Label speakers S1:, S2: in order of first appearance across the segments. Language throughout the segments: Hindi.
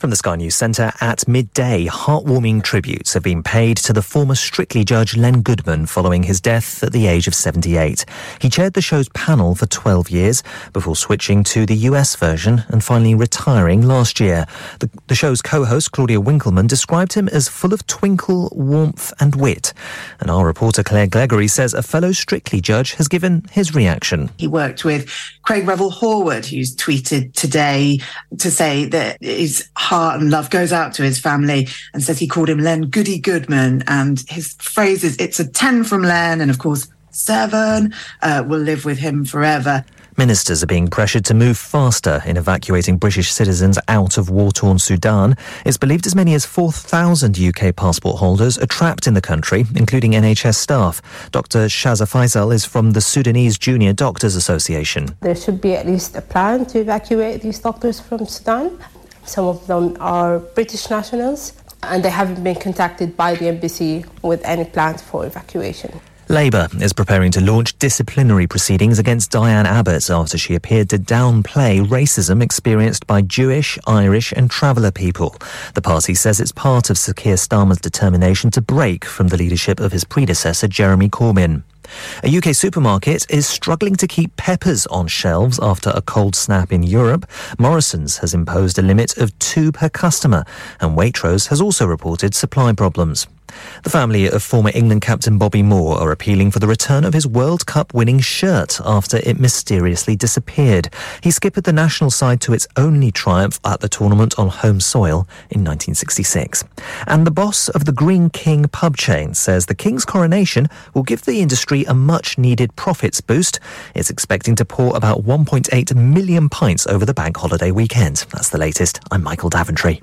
S1: From the Sky News Centre at midday, heartwarming tributes have been paid to the former Strictly judge Len Goodman following his death at the age of 78. He chaired the show's panel for 12 years before switching to the US version and finally retiring last year. The, the show's co-host Claudia Winkleman described him as full of twinkle, warmth and wit. And our reporter Claire Gregory says a fellow Strictly judge has given his reaction.
S2: He worked with Craig Revel Horwood, who's tweeted today to say that his heart and love goes out to his family and says he called him Len Goody Goodman. And his phrase is, it's a 10 from Len. And of course, seven uh, will live with him forever.
S1: Ministers are being pressured to move faster in evacuating British citizens out of war-torn Sudan. It's believed as many as 4,000 UK passport holders are trapped in the country, including NHS staff. Dr. Shaza Faisal is from the Sudanese Junior Doctors Association.
S3: There should be at least a plan to evacuate these doctors from Sudan. Some of them are British nationals and they haven't been contacted by the embassy with any plans for evacuation.
S1: Labour is preparing to launch disciplinary proceedings against Diane Abbott after she appeared to downplay racism experienced by Jewish, Irish and traveller people. The party says it's part of Sir Keir Starmer's determination to break from the leadership of his predecessor, Jeremy Corbyn. A UK supermarket is struggling to keep peppers on shelves after a cold snap in Europe. Morrison's has imposed a limit of two per customer, and Waitrose has also reported supply problems. The family of former England captain Bobby Moore are appealing for the return of his World Cup winning shirt after it mysteriously disappeared. He skippered the national side to its only triumph at the tournament on home soil in 1966. And the boss of the Green King pub chain says the King's coronation will give the industry a much needed profits boost. It's expecting to pour about 1.8 million pints over the bank holiday weekend. That's the latest. I'm Michael Daventry.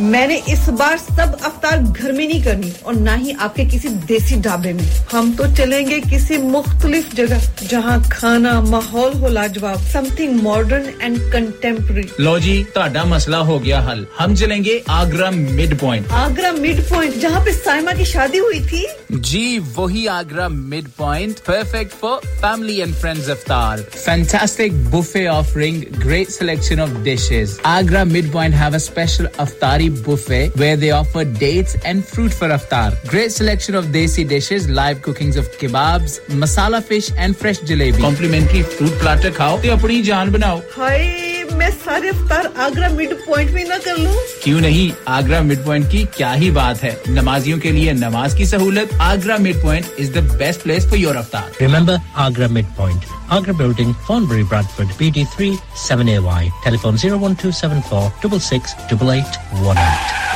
S4: मैंने इस बार सब अवतार घर में नहीं करनी और ना ही आपके किसी देसी ढाबे में। हम तो चलेंगे किसी मुख्तलिफ़ जगह जहाँ खाना माहौल हो लाजवाब समथिंग मॉडर्न एंड कंटेम्प्रेरी
S5: लो जी ताडा मसला हो गया हल। हम चलेंगे Agra Mid Point
S4: Agra Mid Point जहाँ पे साइमा की शादी हुई थी।
S5: जी वही Agra Mid Point perfect for family and friends अवतार fantastic buffet offering great selection of dishes Agra Mid Point है स्पेशल अफतारी Buffet where they offer dates and fruit for iftar. Great selection of desi dishes, live cookings of kebabs, masala fish and fresh jalebi. Complimentary fruit platter khao te apni jaan banao.
S4: Hi मैं सारे अवतार आगरा मिड पॉइंट में ना कर लूँ।
S5: क्यों नहीं? आगरा मिड पॉइंट की क्या ही बात है। नमाजियों के लिए नमाज़ की सहूलत Agra Mid Point is the best place for your Aftar
S6: Agra Mid Point Agra Building, Thornbury, Bradford, BD3 7AY. Telephone 01274 668818.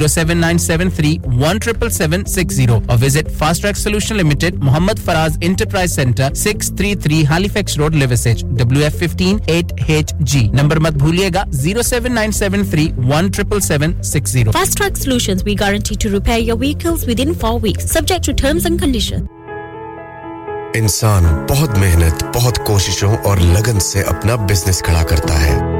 S5: Zero seven nine seven three one triple seven six zero और visit Fast Track Solution Limited Mohammed Faraz Enterprise Centre six three three Halifax Road Liversedge W F fifteen eight H G number मत भूलिएगा zero seven nine seven three one triple seven six
S7: zero Fast Track Solution we guarantee to repair your vehicles within four weeks subject to terms and condition
S8: इंसान बहुत मेहनत बहुत कोशिशों और लगन से अपना बिज़नेस खड़ा करता है।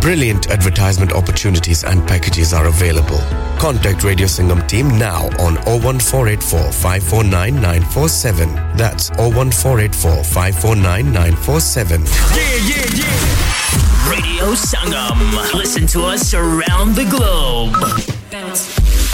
S8: Brilliant advertisement opportunities and packages are available. Contact Radio Singham team now on 01484 549 947. That's 01484 549 947.
S9: Yeah, yeah, yeah. Radio Sangam. Listen to us around the globe. Bounce.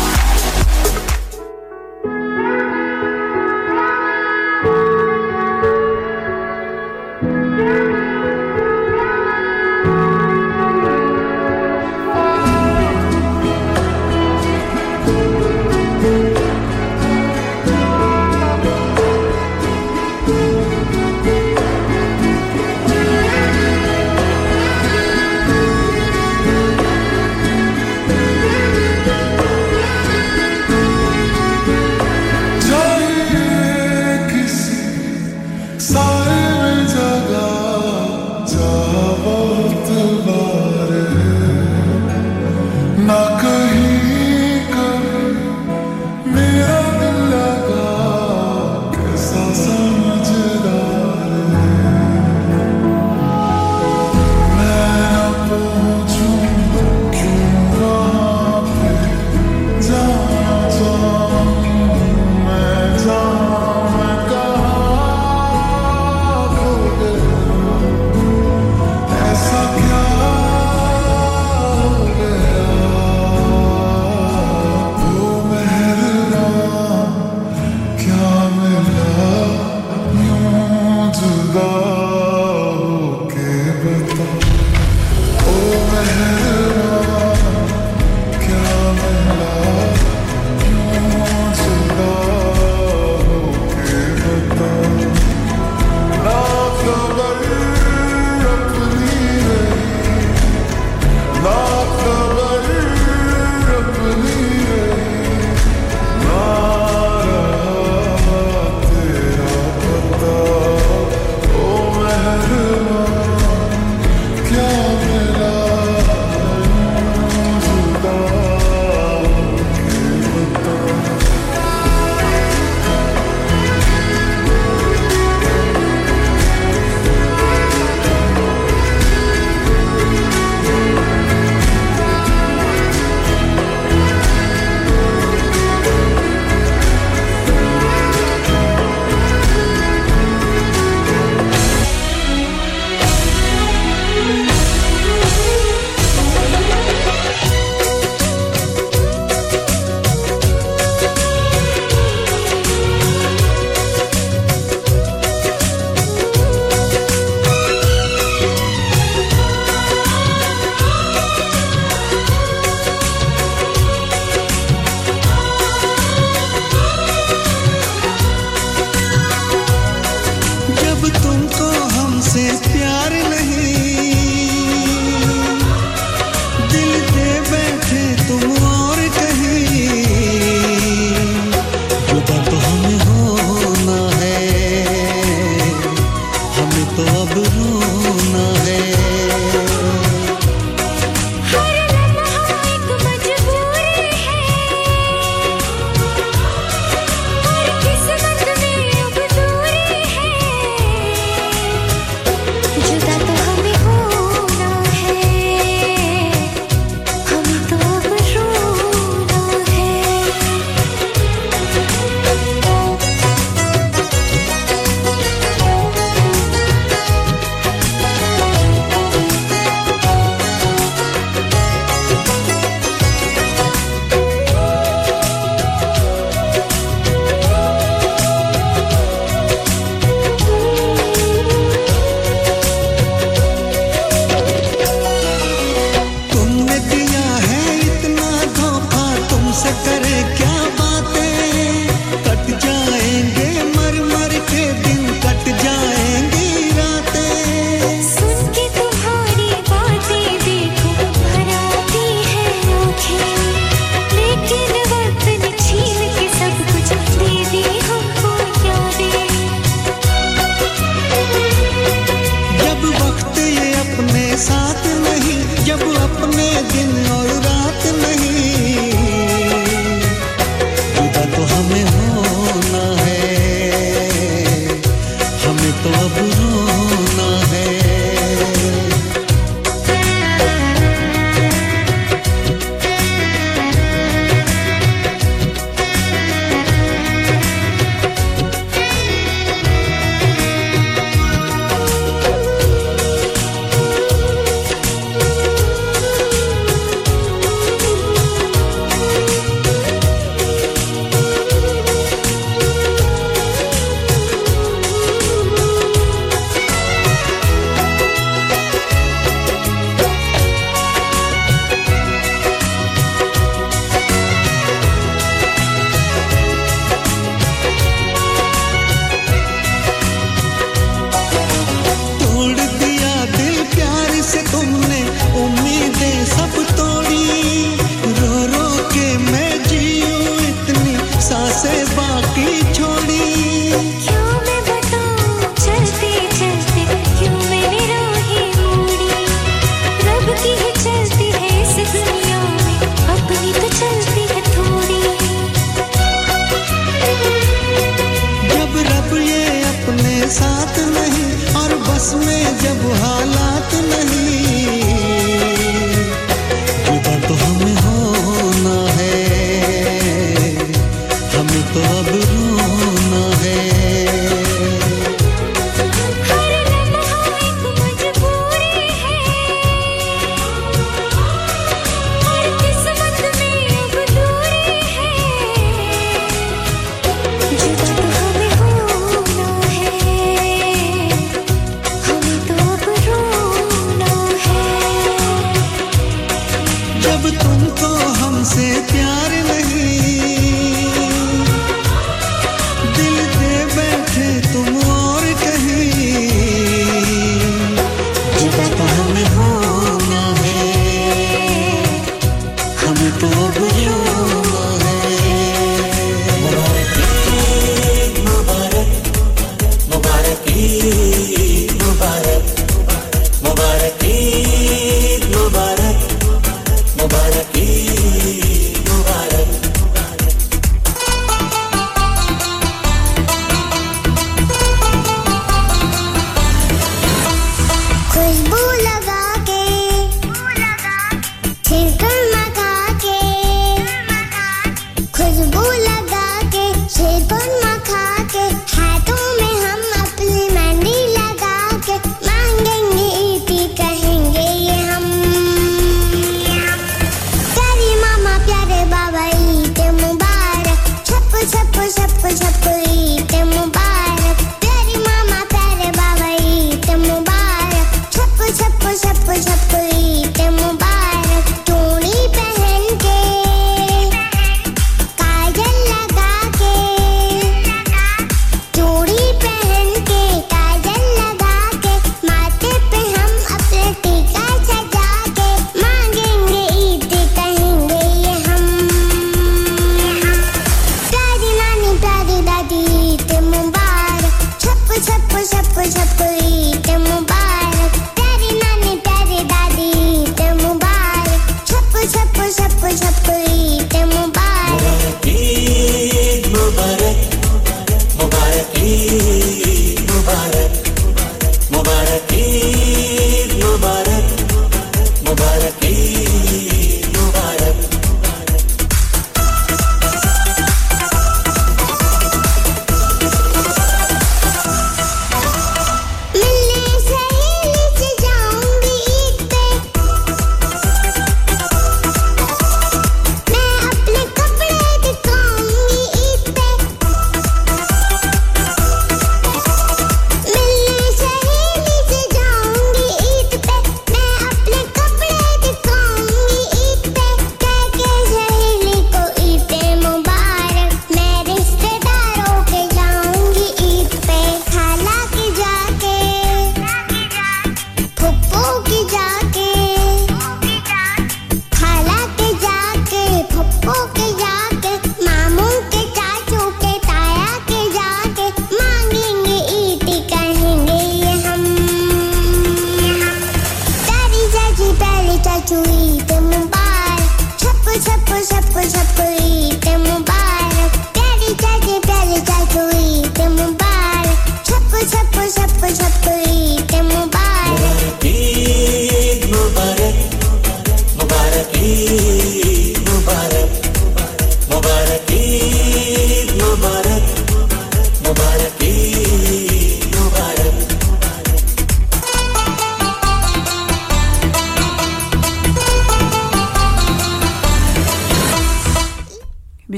S8: Thank you.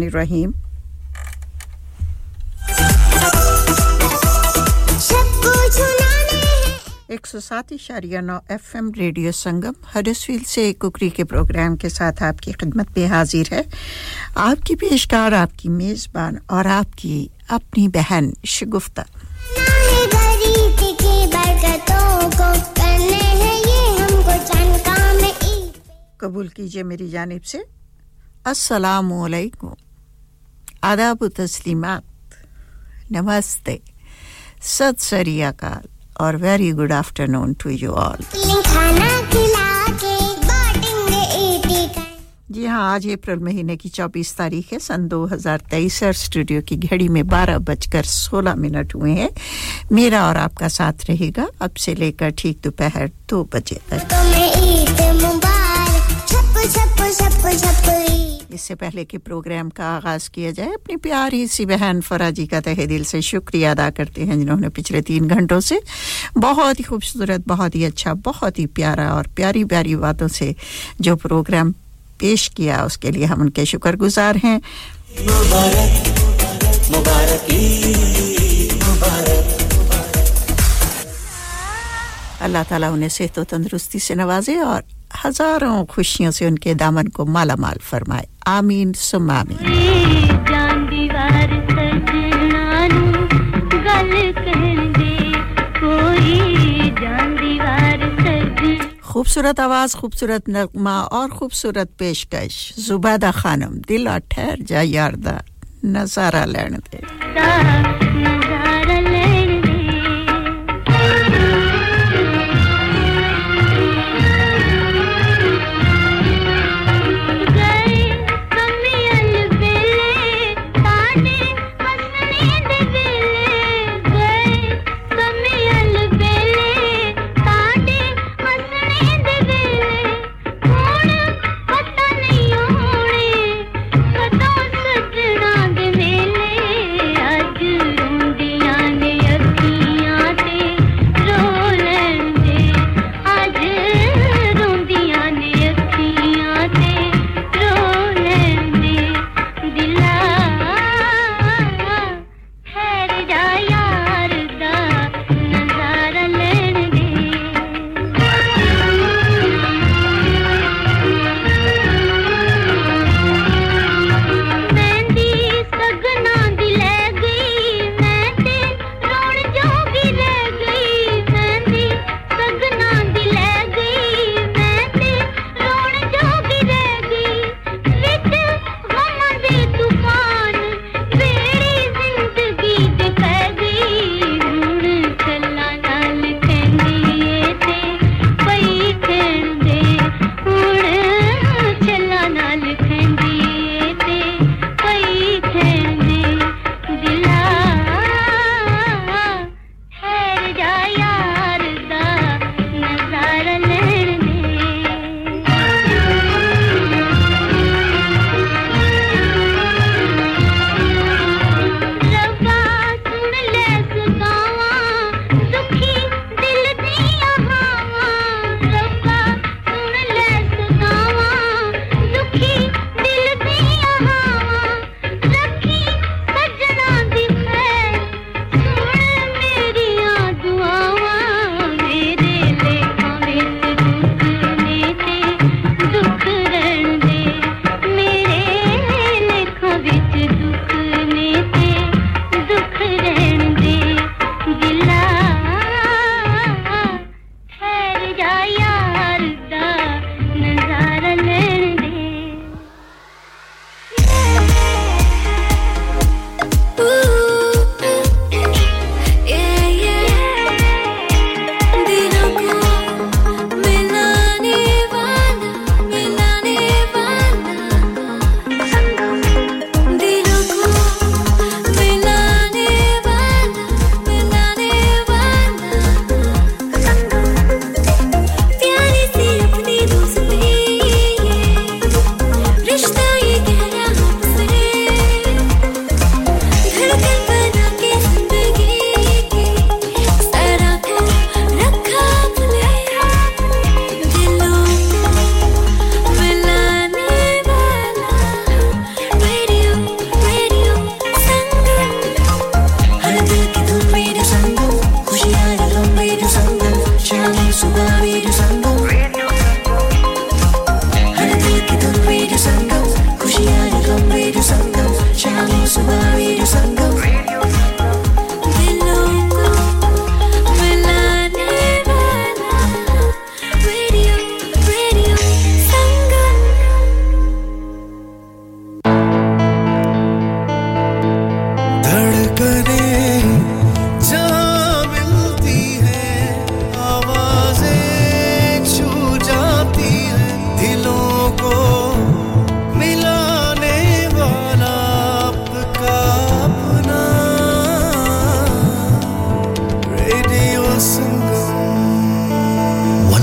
S10: रहीम एक सौ सात इशारिया नौ F M radio Sangam Huddersfield से कुकरी के प्रोग्राम के साथ आपकी खिदमत पे हाजिर है। आपकी पेशकार, आपकी मेज़बान और आपकी अपनी बहन शगुफ्ता। कबूल कीजिए मेरी जानब से। असलकुम आदाब तस्लीमत नमस्ते सत सरी अकाल और very good afternoon to you all जी हाँ आज अप्रैल महीने की 24 तारीख है। सन 2023 और स्टूडियो की घड़ी में बारह बजकर सोलह मिनट हुए हैं। मेरा और आपका साथ रहेगा। अब से लेकर ठीक दोपहर दो बजे तक। इससे पहले के प्रोग्राम का आगाज़ किया जाए अपनी प्यारी सी बहन फरा जी का तहे दिल से शुक्रिया अदा करते हैं जिन्होंने पिछले तीन घंटों से बहुत ही खूबसूरत बहुत ही अच्छा बहुत ही प्यारा और प्यारी प्यारी बातों से जो प्रोग्राम पेश किया उसके लिए हम उनके शुक्रगुजार हैं। अल्लाह ताला उन्हें सेहत और तंदुरुस्ती से नवाजे और हज़ारों खुशियों से उनके दामन को माला माल फरमाए। आमीन सुमामी खूबसूरत आवाज़, खूबसूरत नगमा और खूबसूरत पेशकश। जुबैदा खानम, दिल और ठहर जा यारदा नज़ारा लेने दे।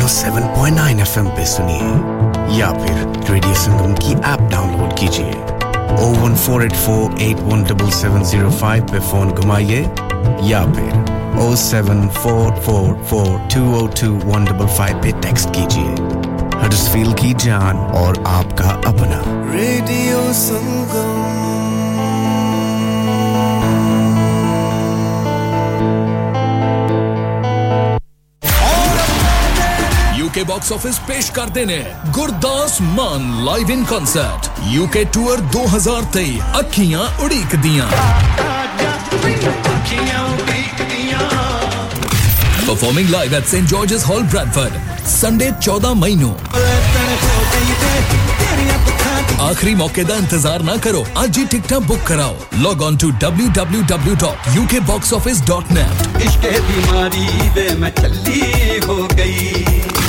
S8: 107.9 एफएम पे सुनिए, या फिर रेडियो संगम की ऐप डाउनलोड कीजिए। 01484817705 पे फ़ोन घुमाइए, या फिर 07444202155 पे टेक्स्ट कीजिए। हडर्सफील्ड की जान और आपका अपना।
S11: Radio Sangam.
S12: UK Box Office पेश करते ने Gurdas Maan live in concert UK tour 2023 अखियाँ उड़ीक दियाँ। Performing live at Saint George's Hall Bradford Sunday 14 मई ਨੂੰ आखिरी मौके का इंतज़ार ना करो, आज ही टिकट बुक कराओ। लॉग ऑन टू www.ukboxoffice.net
S11: इश्क बीमारी वे मैं चली हो गई।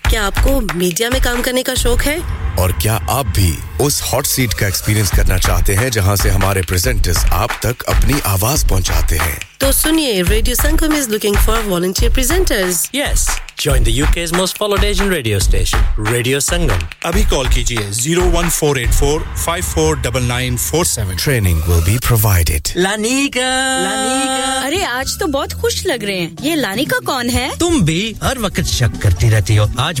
S13: क्या आपको मीडिया में काम करने का शौक है?
S8: और क्या आप भी उस हॉट सीट का एक्सपीरियंस करना चाहते हैं जहाँ से हमारे प्रेजेंटर्स आप तक अपनी आवाज़ पहुंचाते हैं?
S13: तो सुनिए radio Sangam is looking for volunteer presenters
S6: yes Join the UK's most followed Asian radio station, Radio Sangam.
S14: अभी कॉल कीजिए 01484549947.
S8: Training will be provided.
S6: लानिका
S15: लानिका अरे आज तो बहुत खुश लग रहे हैं। ये लानिका कौन है?
S6: तुम भी हर वक्त शक करती रहती हो। आज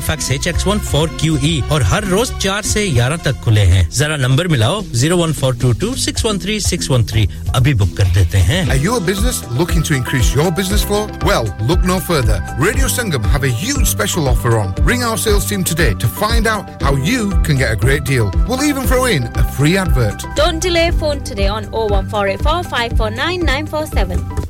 S6: Halifax H X one four Q E और हर रोज चार से ग्यारह तक खुले हैं जरा नंबर मिलाओ zero one four two two six one three six one three अभी बुक कर देते हैं
S16: Are you a business looking to increase your business flow? Well, look no further. Radio Sangam have a huge special offer on. Ring our sales team today to find out how you can get a great deal. We'll even throw in a free advert.
S15: Don't delay phone today on 01484 549 947.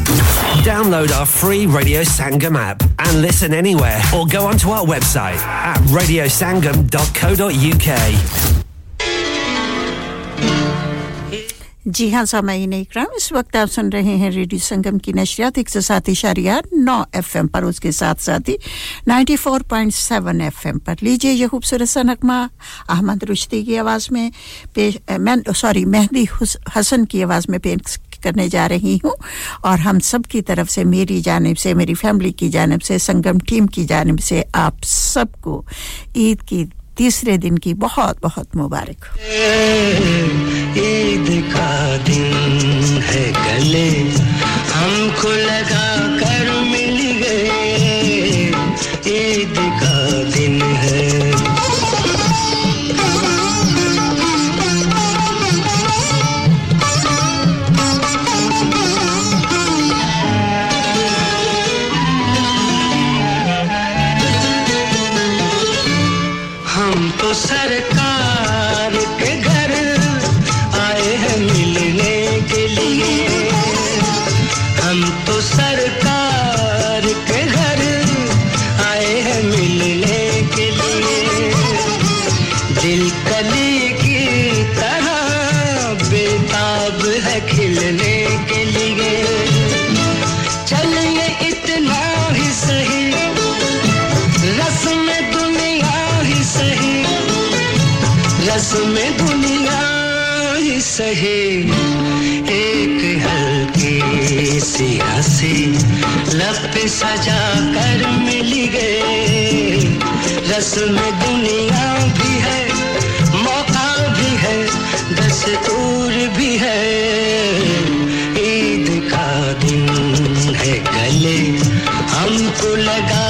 S17: Download our free Radio Sangam app and listen anywhere or go onto our website at radiosangam.co.uk.
S10: जी हाँ सामाइन इकराम इस वक्त आप सुन रहे हैं रेडियो संगम की नशरियात एक सौ सात इशारिया, नौ एफ़ एम पर, उसके साथ साथ ही ninety four point seven F M पर लीजिए ये खूबसूरत सा नगमा अहमद रुश्ती की आवाज़ में पेश सॉरी, मेहंदी हसन की आवाज़ में पेश करने जा रही हूँ और हम सब की तरफ़ से, मेरी जानब से, मेरी फैमिली की जानब से, संगम टीम की जानब से आप सबको ईद की तीसरे दिन की बहुत बहुत मुबारक
S11: ईद का दिन है गले, हमको लगा
S18: सही एक हल्की सी हँसी लब सजा कर मिल गए। रस्म दुनिया भी है, मौका भी है, दस्तूर भी है। ईद का दिन है गले हमको लगा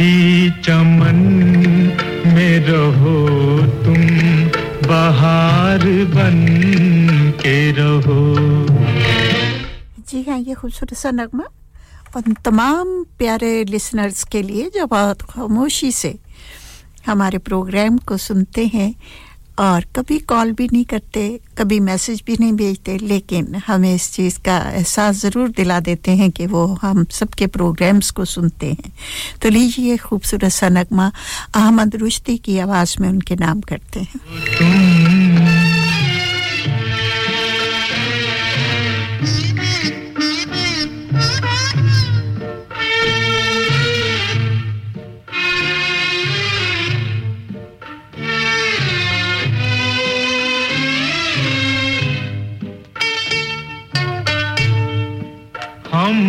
S19: इसी चमन में रहो तुम, बहार बन के रहो।
S10: जी हाँ ये खूबसूरत सा नगमा उन तमाम प्यारे लिसनर्स के लिए जो बहुत खामोशी से हमारे प्रोग्राम को सुनते हैं और कभी कॉल भी नहीं करते, कभी मैसेज भी नहीं भेजते, लेकिन हमें इस चीज़ का एहसास ज़रूर दिला देते हैं कि वो हम सबके प्रोग्राम्स को सुनते हैं। तो लीजिए खूबसूरत सा नगमा, अहमद रुश्ती की आवाज़ में उनके नाम करते हैं।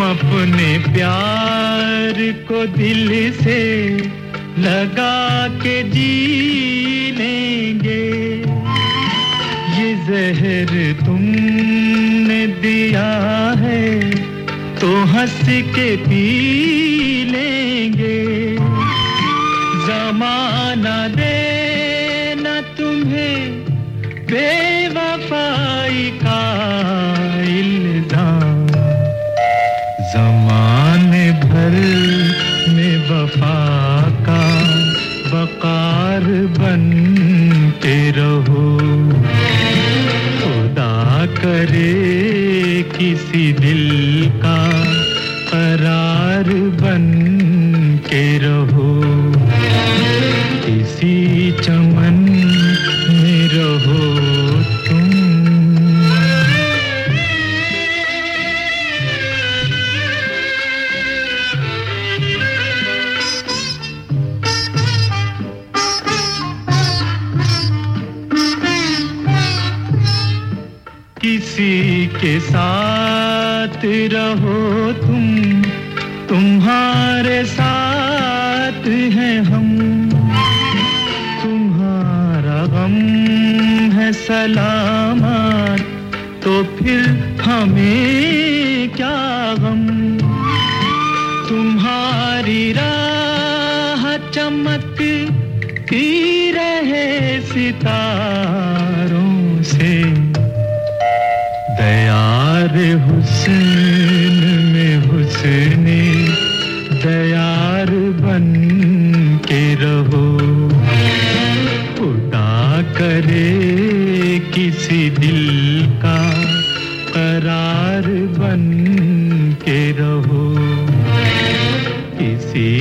S19: अपने प्यार को दिल से लगा के जी लेंगे। ये जहर तुमने दिया है तो हंस के पी लेंगे। जमाना दे देना तुम्हें बेवफाई का बकार बनते रहो। खुदा करे किसी दिल के साथ रहो तुम, तुम्हारे साथ हैं हम। तुम्हारा गम है सलामत तो फिर हमें क्या गम? तुम्हारी राह चमकती रहे सितारों। दयार हुस्न में हुस्ने, दयार बन के रहो। खुदा करे किसी दिल का, करार बन के रहो। किसी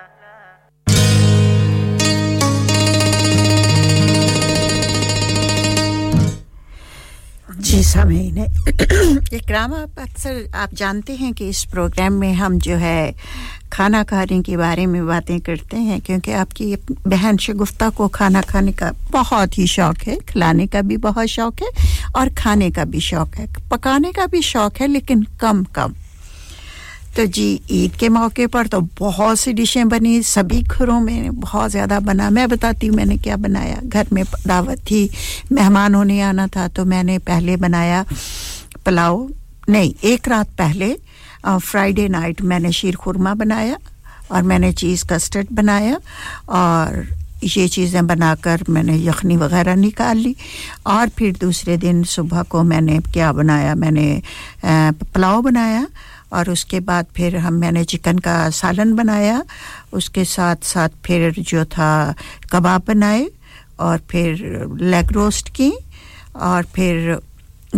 S10: जी सामीन इकराम आप अक्सर, आप जानते हैं कि इस प्रोग्राम में हम जो है खाना खाने के बारे में बातें करते हैं, क्योंकि आपकी बहन शगुफ्ता को खाना खाने का बहुत ही शौक है, खिलाने का भी बहुत शौक है और खाने का भी शौक है। पकाने का भी शौक है, लेकिन कम कम तो जी, ईद के मौके पर तो बहुत सी डिशें बनी, सभी घरों में बहुत ज़्यादा बना। मैं बताती हूँ मैंने क्या बनाया। घर में दावत थी, मेहमान होने आना था तो मैंने पहले बनाया पुलाव। नहीं, एक रात पहले फ्राइडे नाइट मैंने शीर खुरमा बनाया और मैंने चीज़ कस्टर्ड बनाया और ये चीज़ें बनाकर मैंने यखनी वगैरह निकाल ली। और फिर दूसरे दिन सुबह को मैंने क्या बनाया? मैंने पुलाव बनाया और उसके बाद फिर हम मैंने चिकन का सालन बनाया। उसके साथ साथ फिर जो था कबाब बनाए और फिर लेग रोस्ट की और फिर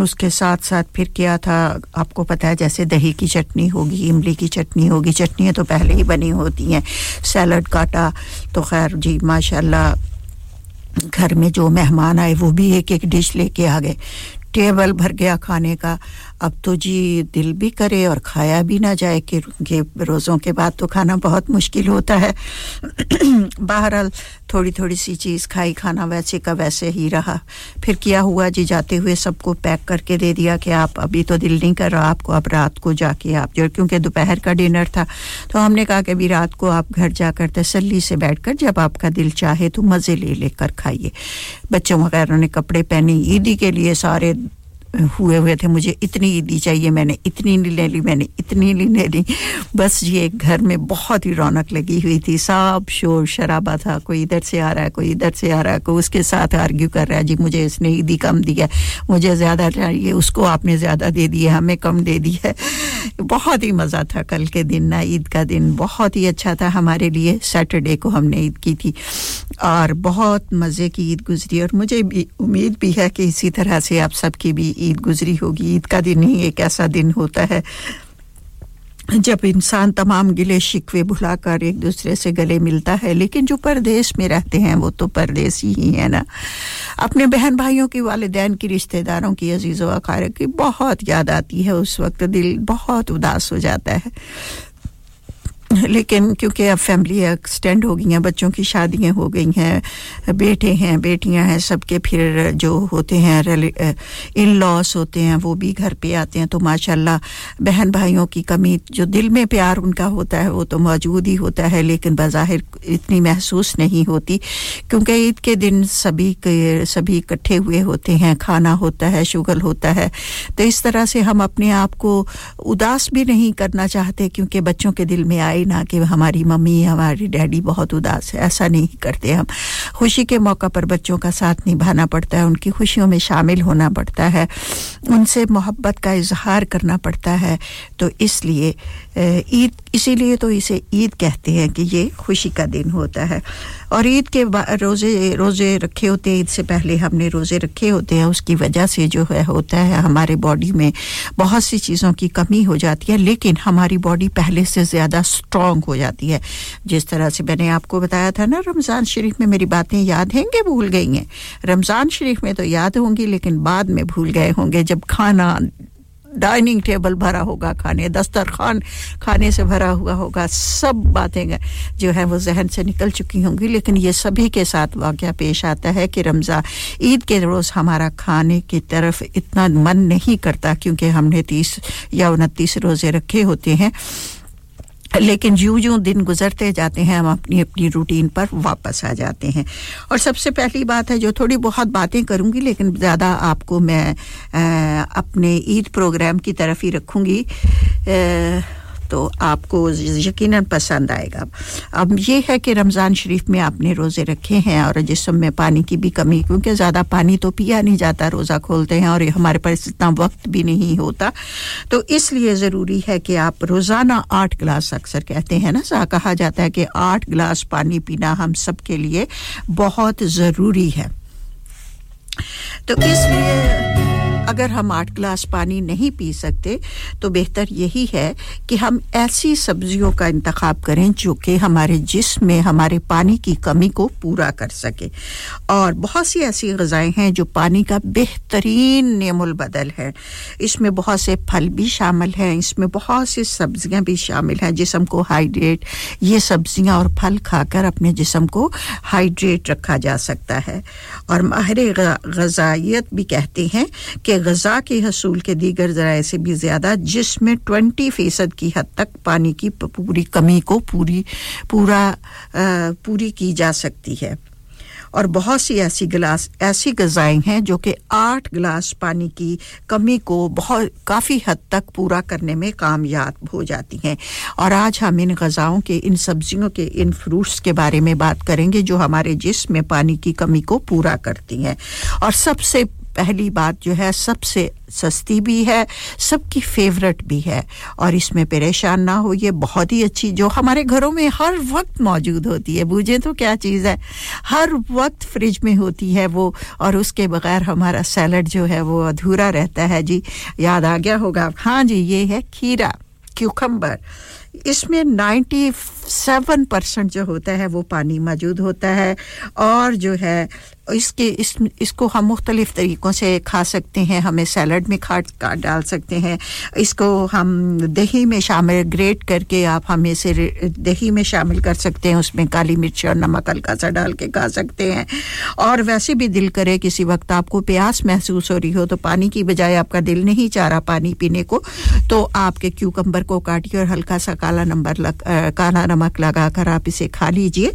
S10: उसके साथ साथ फिर क्या था, आपको पता है जैसे दही की चटनी होगी, इमली की चटनी होगी, चटनियाँ तो पहले ही बनी होती हैं सैलड काटा तो खैर जी, माशाल्लाह, घर में जो मेहमान आए वो भी एक एक डिश लेके आ गए। टेबल भर गया खाने का अब तो जी दिल भी करे और खाया भी ना जाए कि रोज़ों के बाद तो खाना बहुत मुश्किल होता है। बहरहाल थोड़ी थोड़ी सी चीज़ खाई, खाना वैसे का वैसे ही रहा। फिर क्या हुआ जी जाते हुए सबको पैक करके दे दिया कि आप अभी तो दिल नहीं कर रहा, आपको अब रात को जाके आप जो क्योंकि दोपहर का डिनर था तो हमने कहा कि अभी रात को आप घर जाकर तसल्ली से बैठकर जब आपका दिल चाहे तो मज़े ले लेकर खाइए। बच्चों वगैरह ने कपड़े पहने ईदी के लिए सारे हुए हुए थे, मुझे इतनी ईदी चाहिए, मैंने इतनी नहीं ले ली मैंने इतनी नहीं ले। ली बस ये घर में बहुत ही रौनक लगी हुई थी। सब शोर शराबा था, कोई इधर से आ रहा है, कोई इधर से आ रहा है, कोई उसके साथ आर्ग्यू कर रहा है, जी मुझे इसने ईदी कम दिया मुझे ज़्यादा चाहिए, उसको आपने ज़्यादा दे दिया हमें कम दे दिया है। बहुत ही मज़ा था कल के दिन, ना ईद का दिन। बहुत ही अच्छा था हमारे लिए, सैटरडे को हमने ईद की थी। और बहुत मज़े की ईद गुजरी, और मुझे भी उम्मीद भी है कि इसी तरह से आप सबकी भी ईद गुजरी होगी, ईद का दिन ही एक ऐसा दिन होता है जब इंसान तमाम गिले शिकवे भुलाकर एक दूसरे से गले मिलता है। लेकिन जो परदेश में रहते हैं, वो तो परदेसी ही है ना। अपने बहन भाइयों की वालदेन की रिश्तेदारों की अज़ीज़ वकार की बहुत याद आती है। उस वक्त दिल बहुत उदास हो जाता है। लेकिन क्योंकि अब फैमिली एक्सटेंड हो गई हैं, बच्चों की शादियाँ हो गई हैं, बेटे हैं, बेटियाँ हैं, सबके फिर जो होते हैं इन लॉस होते हैं, वो भी घर पे आते हैं तो माशाल्लाह बहन भाइयों की कमी जो दिल में प्यार उनका होता है, वो तो मौजूद ही होता है, लेकिन बाहिर इतनी महसूस नहीं होती, क्योंकि ईद के दिन सभी के, सभी इकट्ठे हुए होते हैं, खाना होता है, शुगल होता है तो इस तरह से हम अपने आप को उदास भी नहीं करना चाहते, क्योंकि बच्चों के दिल में आए ना कि हमारी मम्मी, हमारी डैडी बहुत उदास है। ऐसा नहीं करते हम। खुशी के मौका पर बच्चों का साथ निभाना पड़ता है, उनकी खुशियों में शामिल होना पड़ता है, उनसे मोहब्बत का इजहार करना पड़ता है। तो इसलिए ईद, इसीलिए तो इसे ईद कहते हैं कि ये खुशी का दिन होता है। और ईद के रोज़े रोज़े रखे होते हैं, ईद से पहले हमने रोज़े रखे होते हैं, उसकी वजह से जो है, होता है, हमारे बॉडी में बहुत सी चीज़ों की कमी हो जाती है, लेकिन हमारी बॉडी पहले से ज़्यादा स्ट्रॉन्ग हो जाती है। जिस तरह से मैंने आपको बताया था ना, रमज़ान शरीफ में मेरी बातें याद हैं, कि भूल गई हैं? रमज़ान शरीफ में तो याद होंगी, लेकिन बाद में भूल गए होंगे, जब खाना डाइनिंग टेबल भरा होगा, खाने दस्तरखान खाने से भरा हुआ होगा, सब बातें जो है वो जहन से निकल चुकी होंगी। लेकिन ये सभी के साथ वाक़ पेश आता है कि रमज़ा, ईद के रोज़ हमारा खाने की तरफ़ इतना मन नहीं करता, क्योंकि हमने तीस या उनतीस रोज़े रखे होते हैं। लेकिन यूँ यूँ दिन गुजरते जाते हैं हम अपनी अपनी रूटीन पर वापस आ जाते हैं। और सबसे पहली बात है जो थोड़ी बहुत बातें करूँगी लेकिन ज़्यादा आपको मैं अपने ईद प्रोग्राम की तरफ़ ही रखूँगी। आ, तो आपको यकीनन पसंद आएगा। अब ये है कि रमज़ान शरीफ में आपने रोज़े रखे हैं और जिसम में पानी की भी कमी, क्योंकि ज़्यादा पानी तो पिया नहीं जाता, रोज़ा खोलते हैं और हमारे पास इतना वक्त भी नहीं होता। तो इसलिए ज़रूरी है कि आप रोज़ाना आठ गिलास अक्सर कहते हैं ना, सा कहा जाता है कि आठ गिलास पानी पीना हम सब के लिए बहुत ज़रूरी है। तो इसलिए अगर हम आठ गिलास पानी नहीं पी सकते तो बेहतर यही है कि हम ऐसी सब्जियों का इंतखब करें जो कि हमारे जिस्म में, हमारे पानी की कमी को पूरा कर सके। और बहुत सी ऐसी गज़ाएँ हैं जो पानी का बेहतरीन नेमुल बदल है। इसमें बहुत से फल भी शामिल हैं, इसमें बहुत सी सब्ज़ियाँ भी शामिल हैं, जिसम को हाइड्रेट, ये सब्ज़ियाँ और फल खाकर अपने जिसम को हाइड्रेट रखा जा सकता है। और माहिर गजाइत भी कहते हैं कि कि गज़ा के हसूल के दीगर ज़राए से भी ज़्यादा जिसमें ट्वेंटी फ़ीसद की हद तक पानी की पूरी कमी को पूरी पूरा आ, पूरी की जा सकती है। और बहुत सी ऐसी गिलास ऐसी गज़ाएँ हैं जो कि आठ गिलास पानी की कमी को बहुत काफ़ी हद तक पूरा करने में कामयाब हो जाती हैं। और आज हम इन गज़ाओं के इन सब्जियों के इन फ्रूट्स के बारे में बात करेंगे जो हमारे जिस्म में पानी की कमी को पूरा करती हैं। और सबसे पहली बात जो है, सबसे सस्ती भी है, सबकी फेवरेट भी है। और इसमें परेशान ना हो, ये बहुत ही अच्छी जो हमारे घरों में हर वक्त मौजूद होती है। बूझे तो क्या चीज़ है? हर वक्त फ्रिज में होती है वो, और उसके बगैर हमारा सैलड जो है, वो अधूरा रहता है। जी, याद आ गया होगा। हाँ जी, ये है खीरा क्यूकम्बर इसमें 97 परसेंट जो होता है वो पानी मौजूद होता है और जो है इसके इस इसको हम मुख्तलिफ़ तरीक़ों से खा सकते हैं। हमें सैलड में खा डाल सकते हैं। इसको हम दही में शामिल ग्रेट करके आप हमें इसे दही में शामिल कर सकते हैं। उसमें काली मिर्च और नमक हल्का सा डाल के खा सकते हैं। और वैसे भी दिल करे किसी वक्त आपको प्यास महसूस हो रही हो तो पानी की बजाय आपका दिल नहीं चाह रहा पानी पीने को तो आपके क्यूकम्बर को काटिए और हल्का सा काला नंबर लग आ, काला नमक लगाकर आप इसे खा लीजिए।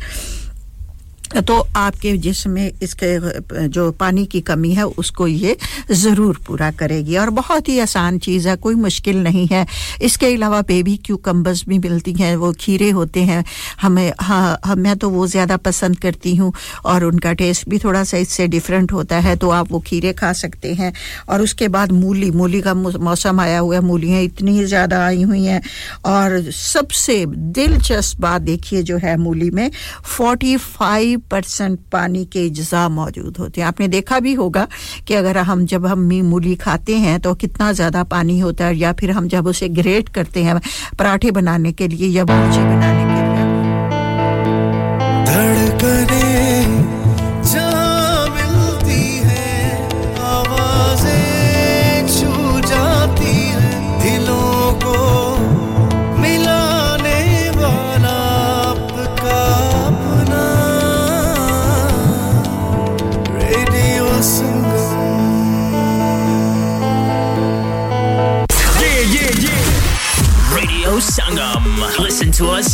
S10: तो आपके जिसम इसके जो पानी की कमी है उसको ये ज़रूर पूरा करेगी। और बहुत ही आसान चीज़ है कोई मुश्किल नहीं है। इसके अलावा बेबी क्यू क्यूकम्बर्स भी मिलती हैं वो खीरे होते हैं। हमें हाँ, हाँ मैं तो वो ज़्यादा पसंद करती हूँ और उनका टेस्ट भी थोड़ा सा इससे डिफरेंट होता है तो आप वो खीरे खा सकते हैं। और उसके बाद मूली मूली का मौसम आया हुआ है मूलियाँ इतनी ज़्यादा आई हुई हैं। और सबसे दिलचस्प बात देखिए जो है मूली में फोर्टी फाइव परसेंट पानी के अज्जा मौजूद होते हैं। आपने देखा भी होगा कि अगर हम जब हम मी मूली खाते हैं तो कितना ज़्यादा पानी होता है या फिर हम जब उसे ग्रेट करते हैं पराठे बनाने के लिए या भुर्जी बनाने के लिए।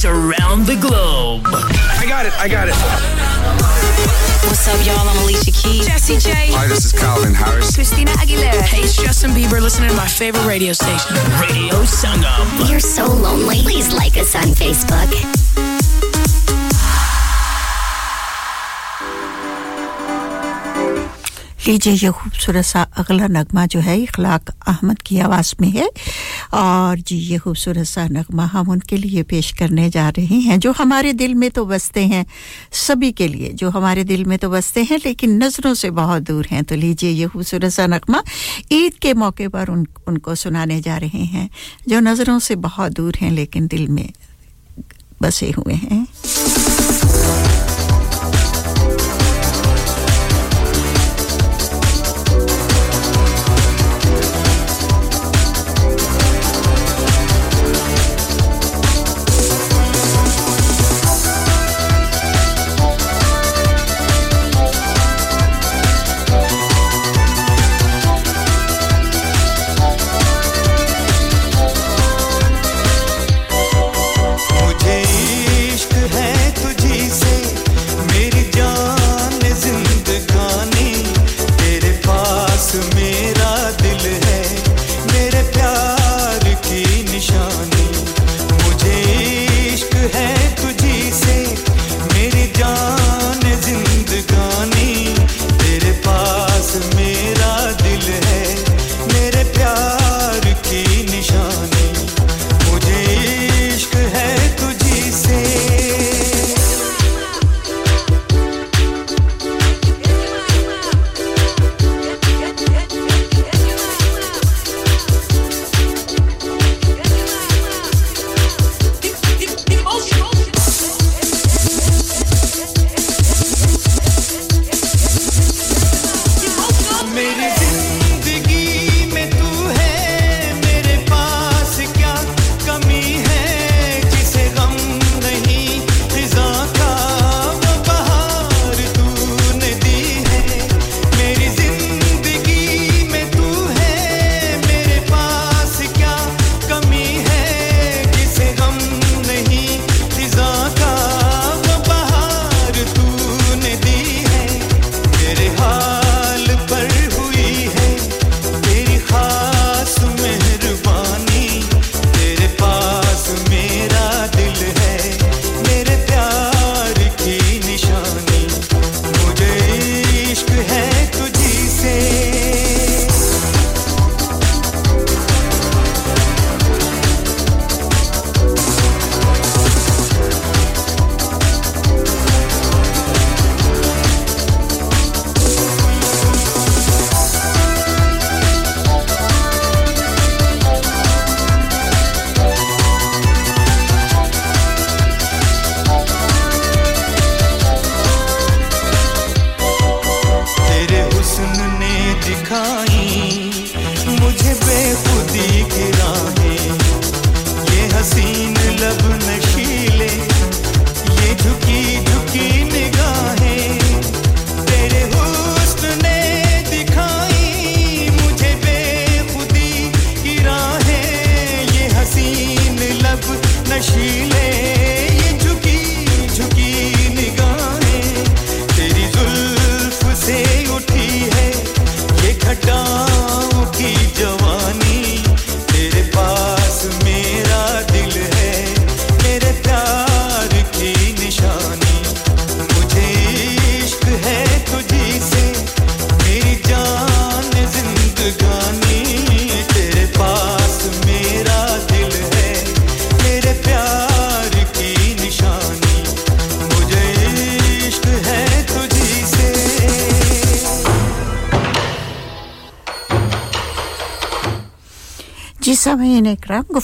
S20: Listen to us around the globe.
S21: I got it. I got it.
S20: What's up, y'all? I'm Alicia Keys.
S22: Jesse J.
S21: Hi, this is Calvin Harris.
S22: Christina Aguilera.
S20: Hey, it's Justin Bieber listening to my favorite radio station, Radio Sangam.
S23: You're so lonely. Please like us on Facebook.
S10: लीजिए ये खूबसूरत सा अगला नगमा जो है इखलाक अहमद की आवाज़ में है और जी, ये खूबसूरत सा नगमा हम उनके लिए पेश करने जा रहे हैं, जो हमारे दिल में तो बसते हैं, सभी के लिए, जो हमारे दिल में तो बसते हैं, लेकिन नज़रों से बहुत दूर हैं। तो लीजिए ये खूबसूरत सा नगमा ईद के मौके पर उन, उनको सुनाने जा रहे हैं, जो नज़रों से बहुत दूर हैं, लेकिन दिल में बसे हुए हैं।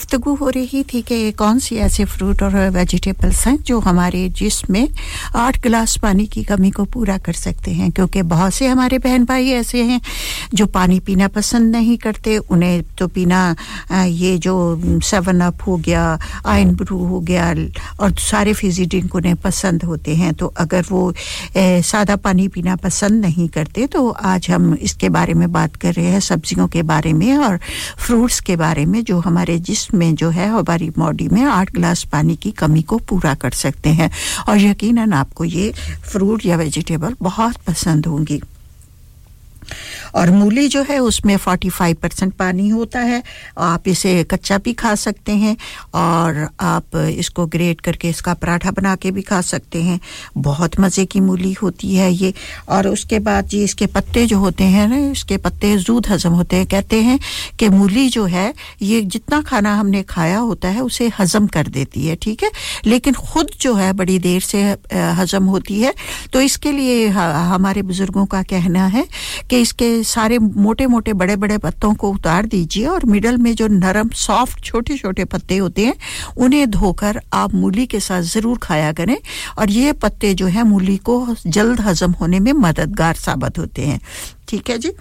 S10: गुफ्तगु हो रही थी कि कौन सी ऐसे फ्रूट और वेजिटेबल्स हैं जो हमारे जिसम आठ गिलास पानी की कमी को पूरा कर सकते हैं? क्योंकि बहुत से हमारे बहन भाई ऐसे हैं जो पानी पीना पसंद नहीं करते, उन्हें तो पीना ये जो सेवन अप हो गया आयन ब्रू हो गया और सारे फिजी ड्रिंक उन्हें पसंद होते हैं तो अगर वो सादा पानी पीना पसंद नहीं करते तो आज हम इसके बारे में बात कर रहे हैं सब्जियों के बारे में और फ्रूट्स के बारे में जो हमारे जिसम में जो है हमारी बॉडी में आठ गिलास पानी की कमी को पूरा कर सकते हैं। और यकीनन आपको ये फ्रूट या वेजिटेबल बहुत पसंद होंगी। और मूली जो है उसमें 45 परसेंट पानी होता है। आप इसे कच्चा भी खा सकते हैं और आप इसको ग्रेट करके इसका पराठा बना के भी खा सकते हैं। बहुत मज़े की मूली होती है ये। और उसके बाद जी इसके पत्ते जो होते हैं ना, इसके पत्ते जूद हजम होते हैं। कहते हैं कि मूली जो है, ये जितना खाना हमने खाया होता है, उसे हजम कर देती है, ठीक है? लेकिन खुद जो है, बड़ी देर से हजम होती है। तो इसके लिए हमारे बुज़ुर्गों का कहना है कि इसके सारे मोटे मोटे बड़े बड़े पत्तों को उतार दीजिए और मिडल में जो नरम, सॉफ्ट छोटे छोटे पत्ते होते हैं, उन्हें धोकर आप मूली के साथ ज़रूर खाया करें। और ये पत्ते जो है, मूली को जल्द हजम होने में मददगार साबित होते हैं। ठीक है जी?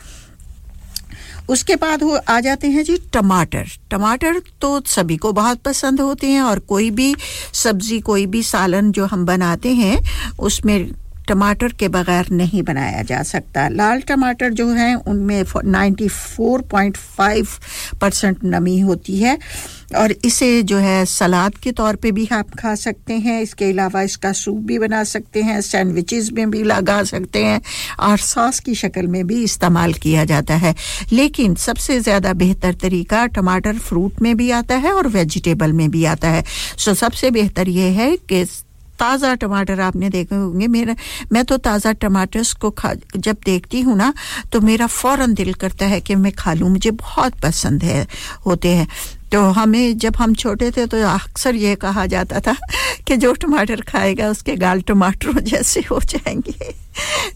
S10: उसके बाद वो आ जाते हैं जी टमाटर। टमाटर तो सभी को बहुत पसंद होते हैं और कोई भी सब्ज़ी, कोई भी सालन जो हम बनाते हैं, उसमें टमाटर के बगैर नहीं बनाया जा सकता। लाल टमाटर जो हैं, उनमें 94.5 परसेंट नमी होती है और इसे जो है सलाद के तौर पे भी आप खा सकते हैं। इसके अलावा इसका सूप भी बना सकते हैं, सैंडविचेस में भी लगा सकते हैं और सॉस की शक्ल में भी इस्तेमाल किया जाता है। लेकिन सबसे ज़्यादा बेहतर तरीका टमाटर फ्रूट में भी आता है और वेजिटेबल में भी आता है। सो सबसे बेहतर ये है कि ताज़ा टमाटर आपने देखे होंगे। मेरा, मैं तो ताज़ा टमाटर्स को खा, जब देखती हूँ ना तो मेरा फ़ौर दिल करता है कि मैं खा लूँ। मुझे बहुत पसंद है, होते हैं। तो हमें जब हम छोटे थे तो अक्सर ये कहा जाता था कि जो टमाटर खाएगा उसके गाल टमाटरों जैसे हो जाएँगे।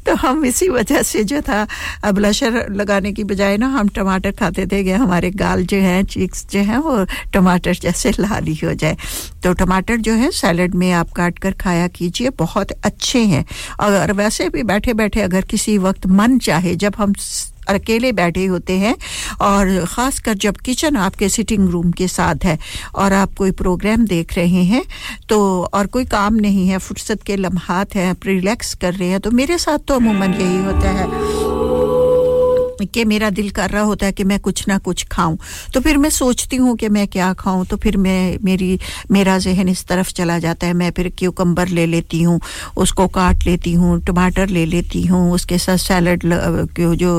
S10: तो हम इसी वजह से जो था ब्लशर लगाने की बजाय ना हम टमाटर खाते थे कि हमारे गाल जो हैं, चीक्स जो हैं, वो टमाटर जैसे लाल ही जाए। तो टमाटर जो है, सैलड में आप काट कर खाया कीजिए, बहुत अच्छे हैं। और वैसे भी बैठे बैठे अगर किसी वक्त मन चाहे, जब हम अकेले बैठे होते हैं और ख़ासकर जब किचन आपके सिटिंग रूम के साथ है और आप कोई प्रोग्राम देख रहे हैं तो और कोई काम नहीं है, फुर्सत के लम्हात हैं रिलैक्स कर रहे हैं तो मेरे साथ तो अमूमन यही होता है। कि मेरा दिल कर रहा होता है कि मैं कुछ ना कुछ खाऊं। तो फिर मैं सोचती हूँ कि मैं क्या खाऊं तो फिर मैं मेरी मेरा जहन इस तरफ़ चला जाता है। मैं फिर क्यूकम्बर ले लेती हूँ उसको काट लेती हूँ टमाटर ले लेती हूँ उसके साथ सैलड जो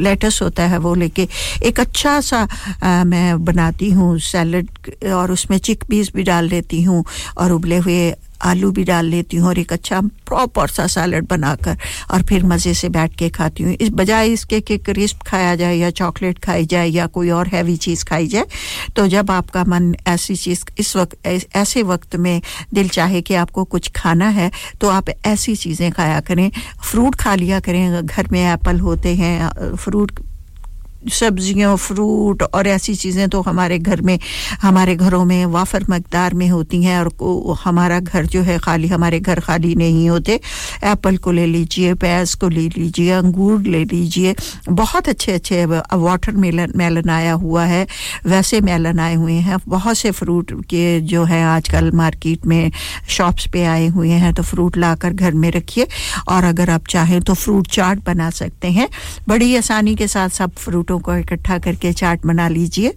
S10: लेटस होता है वो लेके एक अच्छा सा आ, मैं बनाती हूँ सैलड और उसमें चिक पीस भी डाल लेती हूँ और उबले हुए आलू भी डाल लेती हूँ और एक अच्छा प्रॉपर सा सैलड बनाकर और फिर मज़े से बैठ के खाती हूँ। इस बजाय इसके कि क्रिस्प खाया जाए या चॉकलेट खाई जाए या कोई और हैवी चीज़ खाई जाए तो जब आपका मन ऐसी चीज़ इस वक्त ऐसे वक्त में दिल चाहे कि आपको कुछ खाना है तो आप ऐसी चीज़ें खाया करें। फ्रूट खा लिया करें घर में एप्पल होते हैं फ्रूट सब्ज़ियाँ फ्रूट और ऐसी चीज़ें तो हमारे घर में, हमारे घरों में वाफर मकदार में होती हैं और हमारा घर जो है खाली, हमारे घर खाली नहीं होते। एप्पल को ले लीजिए प्याज को ले लीजिए, अंगूर ले लीजिए। बहुत अच्छे अच्छे वाटर मेलन मेलन आया हुआ है। वैसे मेलन आए हुए हैं। बहुत से फ्रूट के जो है आजकल मार्केट में शॉप्स पे आए हुए हैं तो फ्रूट लाकर घर में रखिए। और अगर आप चाहें तो फ्रूट चाट बना सकते हैं। बड़ी आसानी के साथ सब फ्रूट फ्रूटों को इकट्ठा करके चाट बना लीजिए।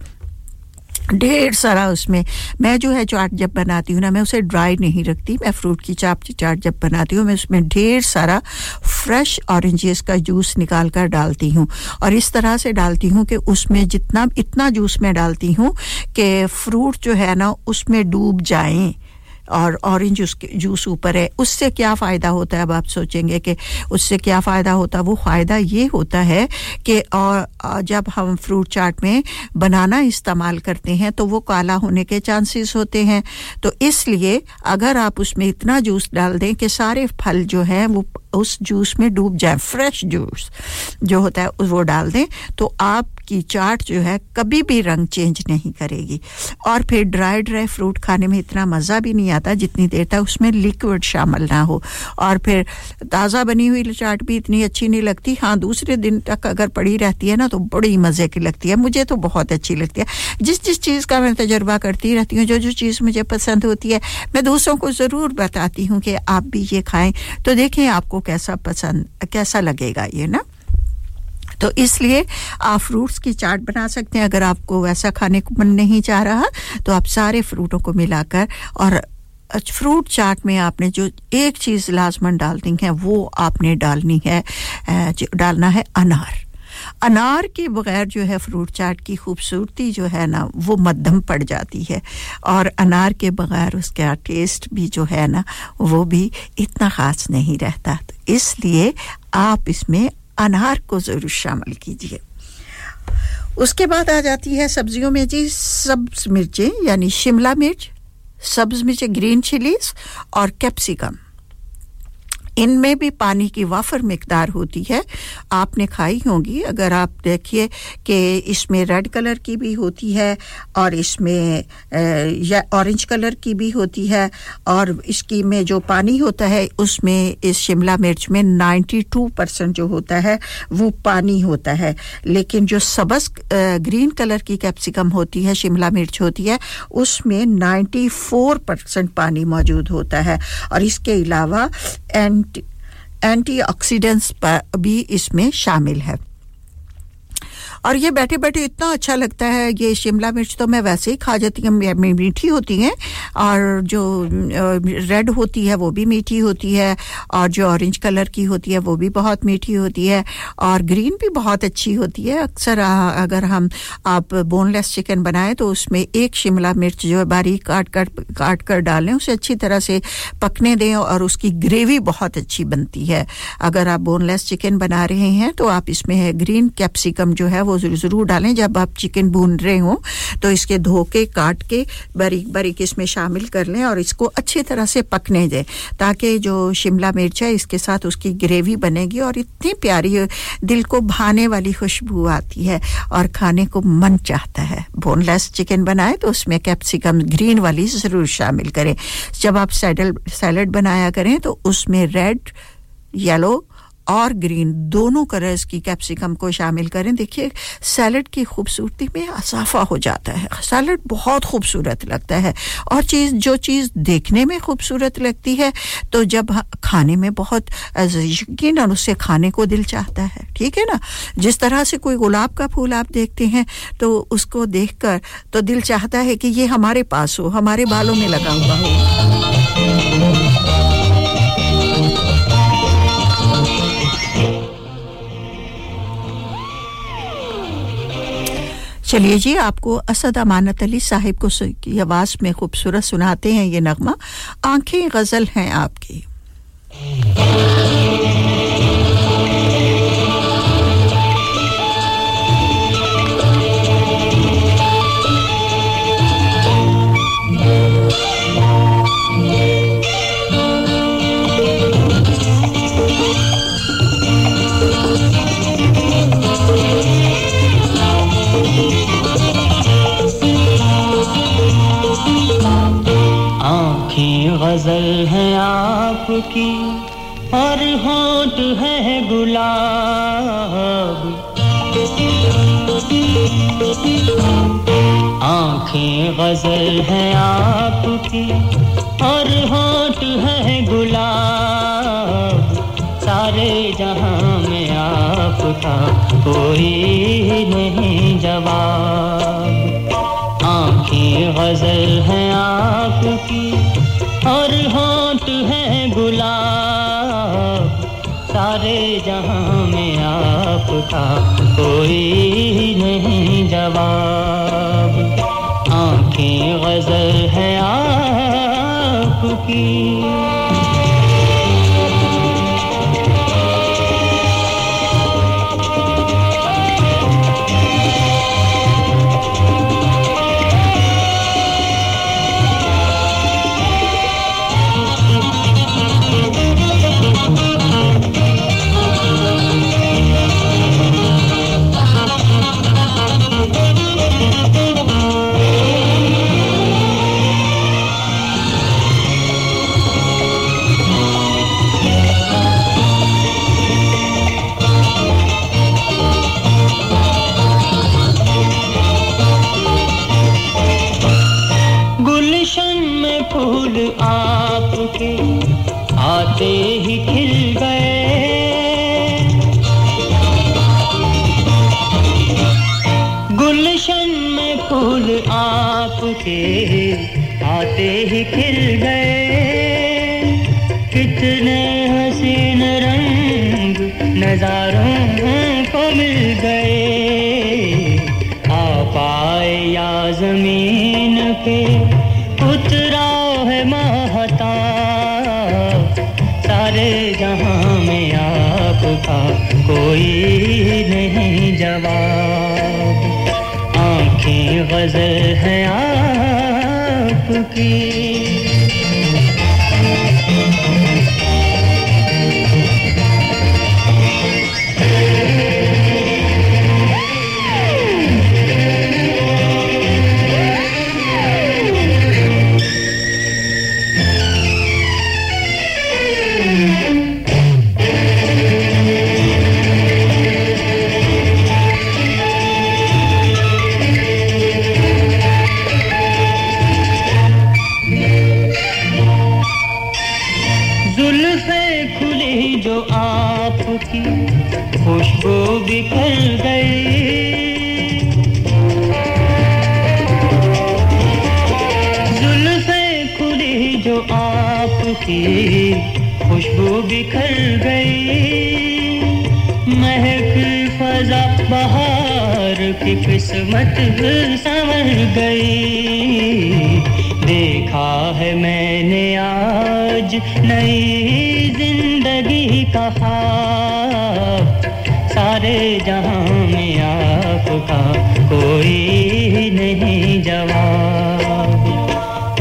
S10: ढेर सारा उसमें। मैं जो है चाट जब बनाती हूँ ना, मैं उसे ड्राई नहीं रखती। मैं फ्रूट की चाप चाट जब बनाती हूँ, मैं उसमें ढेर सारा फ्रेश ऑरेंजेस का जूस निकाल कर डालती हूँ। और इस तरह से डालती हूँ कि उसमें जितना, इतना जूस मैं डालती हूँ कि फ्रूट जो है ना, उसमें डूब जाएँ। और ऑरेंज जूस ऊपर है। उससे क्या फ़ायदा होता है? अब आप सोचेंगे कि उससे क्या फ़ायदा होता है? वो फ़ायदा ये होता है कि और जब हम फ्रूट चाट में बनाना इस्तेमाल करते हैं तो वो काला होने के चांसेस होते हैं। तो इसलिए अगर आप उसमें इतना जूस डाल दें कि सारे फल जो हैं, वो उस जूस में डूब जाए फ्रेश जूस जो होता है, वो डाल दें तो आपकी चाट जो है कभी भी रंग चेंज नहीं करेगी। और फिर ड्राई ड्राई फ्रूट खाने में इतना मज़ा भी नहीं आता जितनी देर तक उसमें लिक्विड शामिल ना हो। और फिर ताज़ा बनी हुई चाट भी इतनी अच्छी नहीं लगती। हाँ दूसरे दिन तक अगर पड़ी रहती है ना तो बड़ी मज़े की लगती है। मुझे तो बहुत अच्छी लगती है। जिस जिस चीज़ का मैं तजर्बा करती रहती हूँ, जो जो चीज़ मुझे पसंद होती है, मैं दूसरों को ज़रूर बताती हूँ कि आप भी ये खाएँ। तो देखें, आपको कैसा पसंद, कैसा लगेगा ये ना तो इसलिए आप फ्रूट्स की चाट बना सकते हैं। अगर आपको वैसा खाने को मन नहीं जा रहा तो आप सारे फ्रूटों को मिलाकर और फ्रूट चाट में आपने जो एक चीज़ लाजमन डालनी है, वो आपने डालनी है डालना है अनार। अनार के बगैर जो है फ्रूट चाट की खूबसूरती जो है ना, वो मध्यम पड़ जाती है। और अनार के बगैर उसका टेस्ट भी जो है ना, वो भी इतना ख़ास नहीं रहता। तो इसलिए आप इसमें अनार को ज़रूर शामिल कीजिए। उसके बाद आ जाती है सब्जियों में जी, सब्ज मिर्चें, यानी शिमला मिर्च, सब्ज मिर्च, ग्रीन चिलीज और कैप्सिकम। इनमें भी पानी की वाफर मकदार होती है। आपने खाई होंगी, अगर आप देखिए कि इसमें रेड कलर की भी होती है और इसमें या ऑरेंज कलर की भी होती है और इसकी में जो पानी होता है, उसमें इस शिमला मिर्च में 92 परसेंट जो होता है, वो पानी होता है। लेकिन जो सबस ग्रीन कलर की कैप्सिकम होती है, शिमला मिर्च होती है, उसमें 94 परसेंट पानी मौजूद होता है। और इसके अलावा एंड एंटीऑक्सीडेंट्स भी इसमें शामिल है। और ये बैठे बैठे इतना अच्छा लगता है, ये शिमला मिर्च तो मैं वैसे ही खा जाती हूँ मीठी होती हैं और जो रेड होती है वो भी मीठी होती है और जो ऑरेंज कलर की होती है वो भी बहुत मीठी होती है और ग्रीन भी बहुत अच्छी होती है। अक्सर अगर हम, आप बोनलेस चिकन बनाएँ तो उसमें एक शिमला मिर्च जो है बारीक काट कर काट कर डालें, उसे अच्छी तरह से पकने दें और उसकी ग्रेवी बहुत अच्छी बनती है। अगर आप बोनलेस चिकन बना रहे हैं तो आप इसमें है ग्रीन कैप्सिकम जो है वो ज़रूर डालें। जब आप चिकन भून रहे हो तो इसके धो के काट के बारीक बारीक इसमें शामिल कर लें और इसको अच्छी तरह से पकने दें, ताकि जो शिमला मिर्च है, इसके साथ उसकी ग्रेवी बनेगी और इतनी प्यारी दिल को भाने वाली खुशबू आती है और खाने को मन चाहता है। बोनलेस चिकन बनाए तो उसमें कैप्सिकम ग्रीन वाली ज़रूर शामिल करें। जब आप सैडल सैलड बनाया करें तो उसमें रेड येलो और ग्रीन, दोनों कलर्स की कैप्सिकम को शामिल करें। देखिए सैलड की खूबसूरती में इजाफा हो जाता है। सैलड बहुत खूबसूरत लगता है और चीज़, जो चीज़ देखने में खूबसूरत लगती है तो जब खाने में बहुत यकीन और उससे खाने को दिल चाहता है। ठीक है ना? जिस तरह से कोई गुलाब का फूल आप देखते हैं तो उसको देखकर तो दिल चाहता है कि ये हमारे पास हो, हमारे बालों में लगा हुआ हो। चलिए जी, आपको असद अमानत अली साहिब को की आवाज़ में खूबसूरत सुनाते हैं ये नगमा। आँखें गज़ल हैं आपकी।
S22: गज़ल है आपकी और होंठ है गुलाब। आँखें गज़ल है आपकी और होंठ है गुलाब। सारे जहाँ में आपका कोई नहीं जवाब। आँखें गज़ल है आपकी और होंठ है गुलाब, सारे जहाँ में आपका कोई नहीं जवाब। आँखें गज़ल है आपकी। कोई नहीं जवाब। आँखें गज़ल है आपकी की किस्मत संवर गई। देखा है मैंने आज नई ज़िंदगी का ख्वाब सारे जहाँ में आपका कोई नहीं जवाब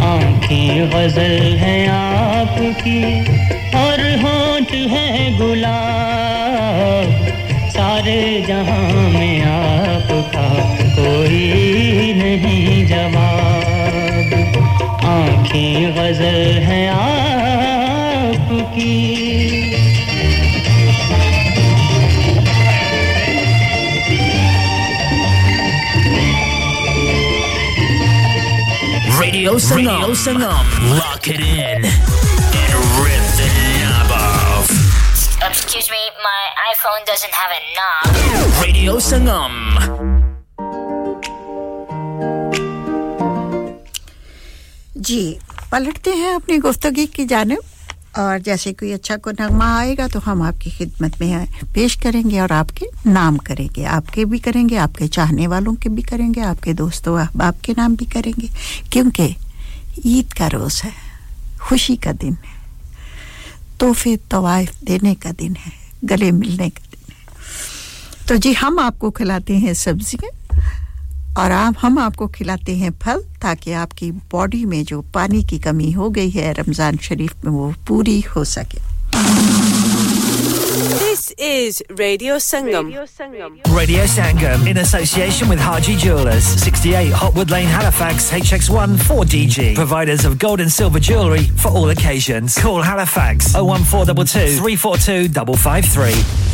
S22: आँखें गज़ल है आपकी और होंठ है गुलाब। सारे जहाँ में कोई नहीं जवाब आंखें गजल हैं आपकी
S20: Radio Sangam. Radio Sangam. Lock it in and rip the knob off.
S23: Excuse me, my iPhone doesn't have a knob.
S20: Radio Sangam.
S10: जी, पलटते हैं अपनी गुफ्तगी की जानब। और जैसे कोई अच्छा को नगमा आएगा तो हम आपकी खिदमत में पेश करेंगे और आपके नाम करेंगे। आपके भी करेंगे, आपके चाहने वालों के भी करेंगे, आपके दोस्तों अहबाब के नाम भी करेंगे। क्योंकि ईद का रोज़ है, खुशी का दिन है, तोहफे, तवाइफ देने का दिन है, गले मिलने का दिन है। तो जी, हम आपको खिलाते हैं सब्ज़ियाँ। और आप हम आपको खिलाते हैं फल ताकि आपकी बॉडी में जो पानी की कमी हो गई है रमज़ान शरीफ में वो पूरी हो सके
S24: This is Radio Sangam.
S17: Radio Sangam Radio Sangam in association with Haji Jewelers, 68 Hotwood Lane, Halifax, HX1 4DG. Providers of gold and silver jewellery for all occasions. Call Halifax 01422 342 553.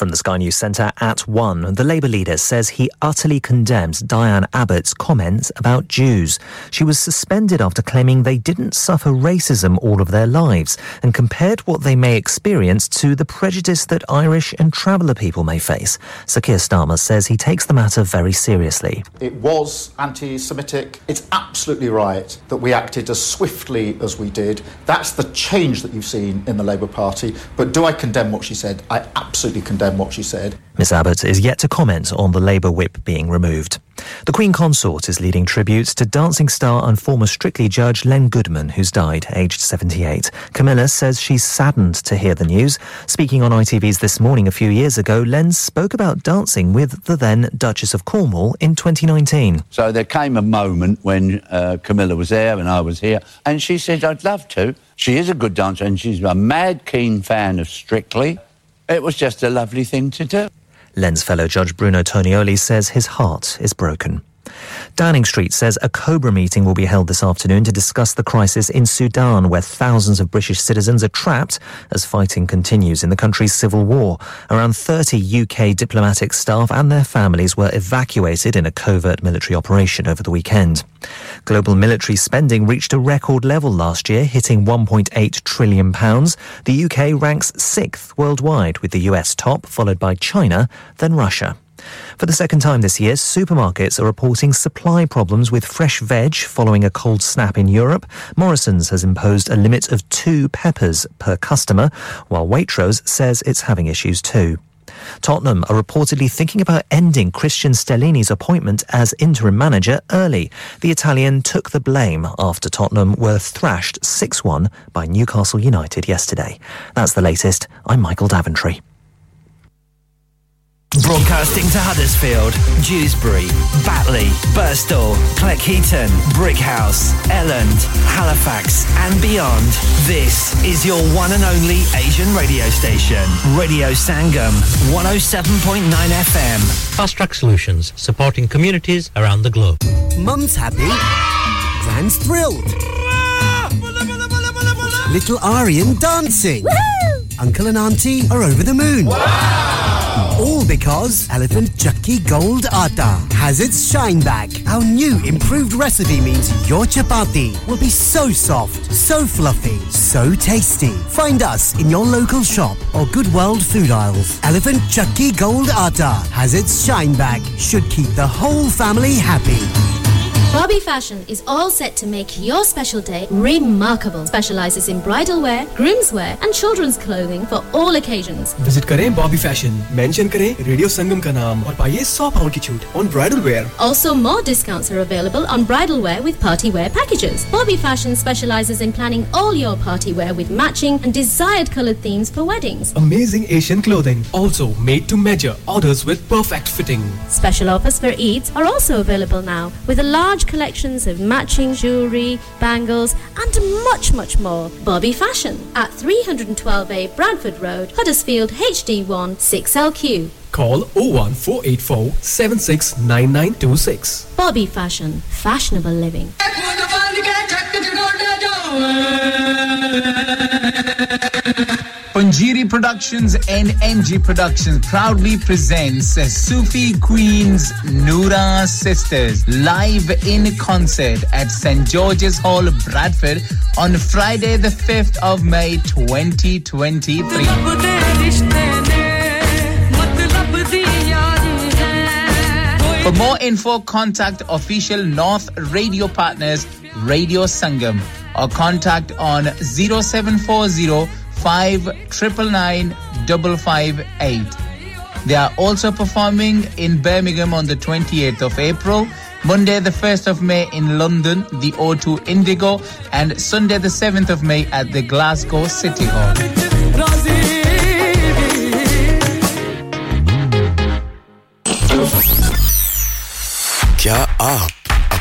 S1: From the Sky News Centre at 1, the Labour leader says he utterly condemns Diane Abbott's comments about Jews. She was suspended after claiming they didn't suffer racism all of their lives and compared what they may experience to the prejudice that Irish and traveller people may face. Sir Keir Starmer says he takes the matter very seriously.
S25: It was anti Semitic. It's absolutely right that we acted as swiftly as we did. That's the change that you've seen in the Labour Party. But do I condemn what she said? I absolutely condemn what she said.
S1: Miss Abbott is yet to comment on the Labour whip being removed. The Queen Consort is leading tributes to dancing star and former Strictly judge Len Goodman, who's died aged 78. Camilla says she's saddened to hear the news. Speaking on ITV's This Morning a few years ago, Len spoke about dancing with the then Duchess of Cornwall in 2019.
S26: So there came a moment when uh, Camilla was there and I was here, and she said, I'd love to. She is a good dancer and she's a mad keen fan of Strictly. It was just a lovely thing to do.
S1: Len's fellow judge Bruno Tonioli says his heart is broken. Downing Street says a Cobra meeting will be held this afternoon to discuss the crisis in Sudan, where thousands of British citizens are trapped as fighting continues in the country's civil war. Around 30 UK diplomatic staff and their families were evacuated in a covert military operation over the weekend. Global military spending reached a record level last year, hitting 1.8 trillion pounds. The UK ranks sixth worldwide, with the US top, followed by China, then Russia. For the second time this year, supermarkets are reporting supply problems with fresh veg following a cold snap in Europe. Morrison's has imposed a limit of two peppers per customer, while Waitrose says it's having issues too. Tottenham are reportedly thinking about ending Christian Stellini's appointment as interim manager early. The Italian took the blame after Tottenham were thrashed 6 1 by Newcastle United yesterday. That's the latest. I'm Michael Daventry.
S17: Broadcasting to Huddersfield, Dewsbury, Batley, Burstall, Cleckheaton, Brickhouse, Elland, Halifax, and beyond. This is your one and only Asian radio station, Radio Sangam, 107.9 FM.
S6: Fast Track Solutions, supporting communities around the globe.
S27: Mum's happy, Grand's thrilled. Little Aryan dancing. Uncle and Auntie are over the moon. All because Elephant Chucky Gold Atta has its shine back. Our new improved recipe means your chapati will be so soft, so fluffy, so tasty. Find us in your local shop or Good World food aisles. Elephant Chucky Gold Atta has its shine back. Should keep the whole family happy.
S28: Bobby Fashion is all set to make your special day remarkable. Specializes in bridal wear, groom's wear, and children's clothing for all occasions.
S29: Visit करें बॉबी फैशन मेंशन करें रेडियो संगम का नाम और पाइए 100 पाउंड की छूट on bridal wear
S28: Also, more discounts are available on bridal wear with party wear packages. Bobby Fashion specializes in planning all your party wear with matching and desired colored themes for weddings.
S29: Amazing Asian clothing, also made to measure, orders with perfect fitting.
S28: Special offers for Eid are also available now with a large collections of matching jewellery, bangles, and much, much more. Bobby Fashion at 312A Bradford Road, Huddersfield HD1 6LQ.
S29: Call 01484 769926.
S28: Bobby Fashion, fashionable living.
S5: Punjiri Productions and NG Productions proudly presents Sufi Queens Noora Sisters live in concert at St George's Hall, Bradford on Friday, the 5th of May 2023. For more info, contact official North radio partners Radio Sangam or contact on 0740 599 They are also performing in Birmingham on the 28th of April, Monday the 1st of May in London, the O2 Indigo, and Sunday the 7th of May at the Glasgow City Hall.
S8: क्या आप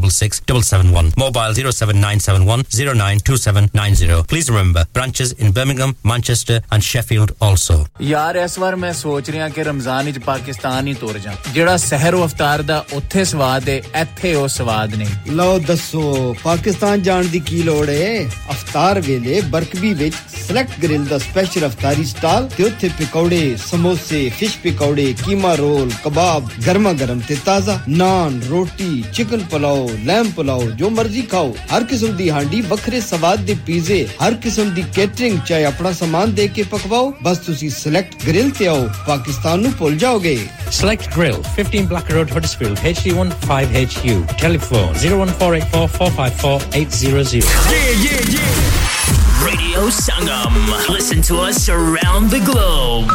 S6: 466 771, mobile 07971 092790. Please remember, branches in Birmingham, Manchester and Sheffield also.
S5: ਯਾਰ ਇਸ ਵਾਰ ਮੈਂ ਸੋਚ ਰਿਹਾ ਕਿ ਰਮਜ਼ਾਨ ਵਿੱਚ ਪਾਕਿਸਤਾਨ ਹੀ ਤੁਰ ਜਾ ਜਿਹੜਾ ਸਹਿਰ ਅਫਤਾਰ ਦਾ ਉੱਥੇ ਸਵਾਦ ਹੈ ਇੱਥੇ ਉਹ ਸਵਾਦ ਨਹੀਂ।
S30: ਲਓ ਦੱਸੋ ਪਾਕਿਸਤਾਨ ਜਾਣ ਦੀ ਕੀ ਲੋੜ ਏ? ਅਫਤਾਰ ਵੇਲੇ ਬਰਕਬੀ ਵਿੱਚ ਸਿਲੈਕਟ ਗ੍ਰਿਲ ਦਾ ਸਪੈਸ਼ਲ ਅਫਤਾਰੀ ਸਟਾਲ ਤੇ ਉੱਥੇ ਪਕੌੜੇ ਸਮੋਸੇ ਫਿਸ਼ ਪਕੌੜੇ ਕੀਮਾ ਰੋਲ ਕਬਾਬ ਗਰਮਾ ਗਰਮ ਤੇ ਤਾਜ਼ਾ। ਨਾਨ ਰੋਟੀ ਚਿਕਨ ਪੁਲਾਓ ਲੈਮ ਪੁਲਾਓ ਜੋ ਮਰਜ਼ੀ ਖਾਓ ਹਰ ਕਿਸਮ ਦੀ ਹਾਂਡੀ ਵੱਖਰੇ ਸਵਾਦ ਦੇ ਪੀਜ਼ੇ ਹਰ ਕਿਸਮ ਦੀ ਕੇਟਰਿੰਗ ਚਾਹੇ ਆਪਣਾ ਸਾਮਾਨ ਦੇ ਕੇ ਪਕਵਾਓ ਬਸ ਤੁਸੀਂ ਸਿਲੈਕਟ ਗ੍ਰਿਲ ਤੇ ਆਓ ਪਾਕਿਸਤਾਨ ਨੂੰ ਭੁੱਲ ਜਾਓਗੇ
S6: Select Grill, 15 Black Road, Huddersfield, HD1 5HU. Telephone 01484 454 800.
S20: Yeah, yeah, yeah. Radio Sangam. Listen to us around the globe.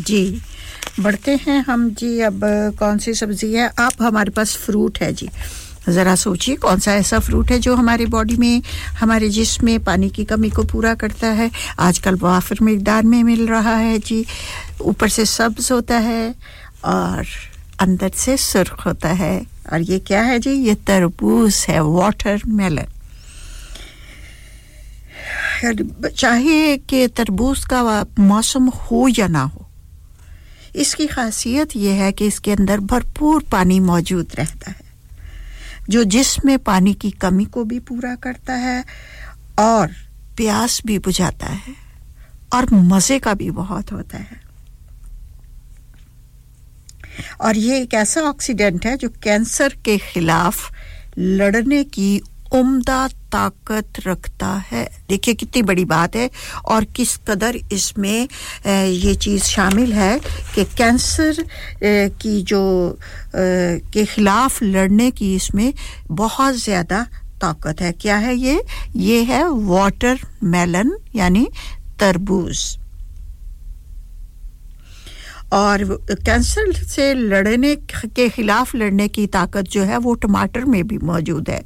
S10: जी, बढ़ते हैं हम जी, अब कौन सी सब्ज़ी है? आप, हमारे पास फ्रूट है जी। ज़रा सोचिए, कौन सा ऐसा फ्रूट है जो हमारे बॉडी में, हमारे जिस्म में पानी की कमी को पूरा करता है? आजकल वाफर मकदार में मिल रहा है जी। ऊपर से सब्ज होता है और अंदर से सुर्ख होता है। और ये क्या है जी? ये तरबूज है वाटर मेलन चाहे कि तरबूज का मौसम हो या ना हो, इसकी खासियत यह है कि इसके अंदर भरपूर पानी मौजूद रहता है। जो जिसमें पानी की कमी को भी पूरा करता है और प्यास भी बुझाता है और मज़े का भी बहुत होता है। और ये एक ऐसा ऑक्सीडेंट है जो कैंसर के खिलाफ लड़ने की उम्दा ताकत रखता है। देखिए, कितनी बड़ी बात है और किस कदर इसमें ये चीज़ शामिल है कि कैंसर की जो के ख़िलाफ़ लड़ने की इसमें बहुत ज़्यादा ताकत है। क्या है ये? ये है वाटर मेलन यानी तरबूज। और कैंसर से लड़ने, के खिलाफ लड़ने की ताकत जो है वो टमाटर में भी मौजूद है।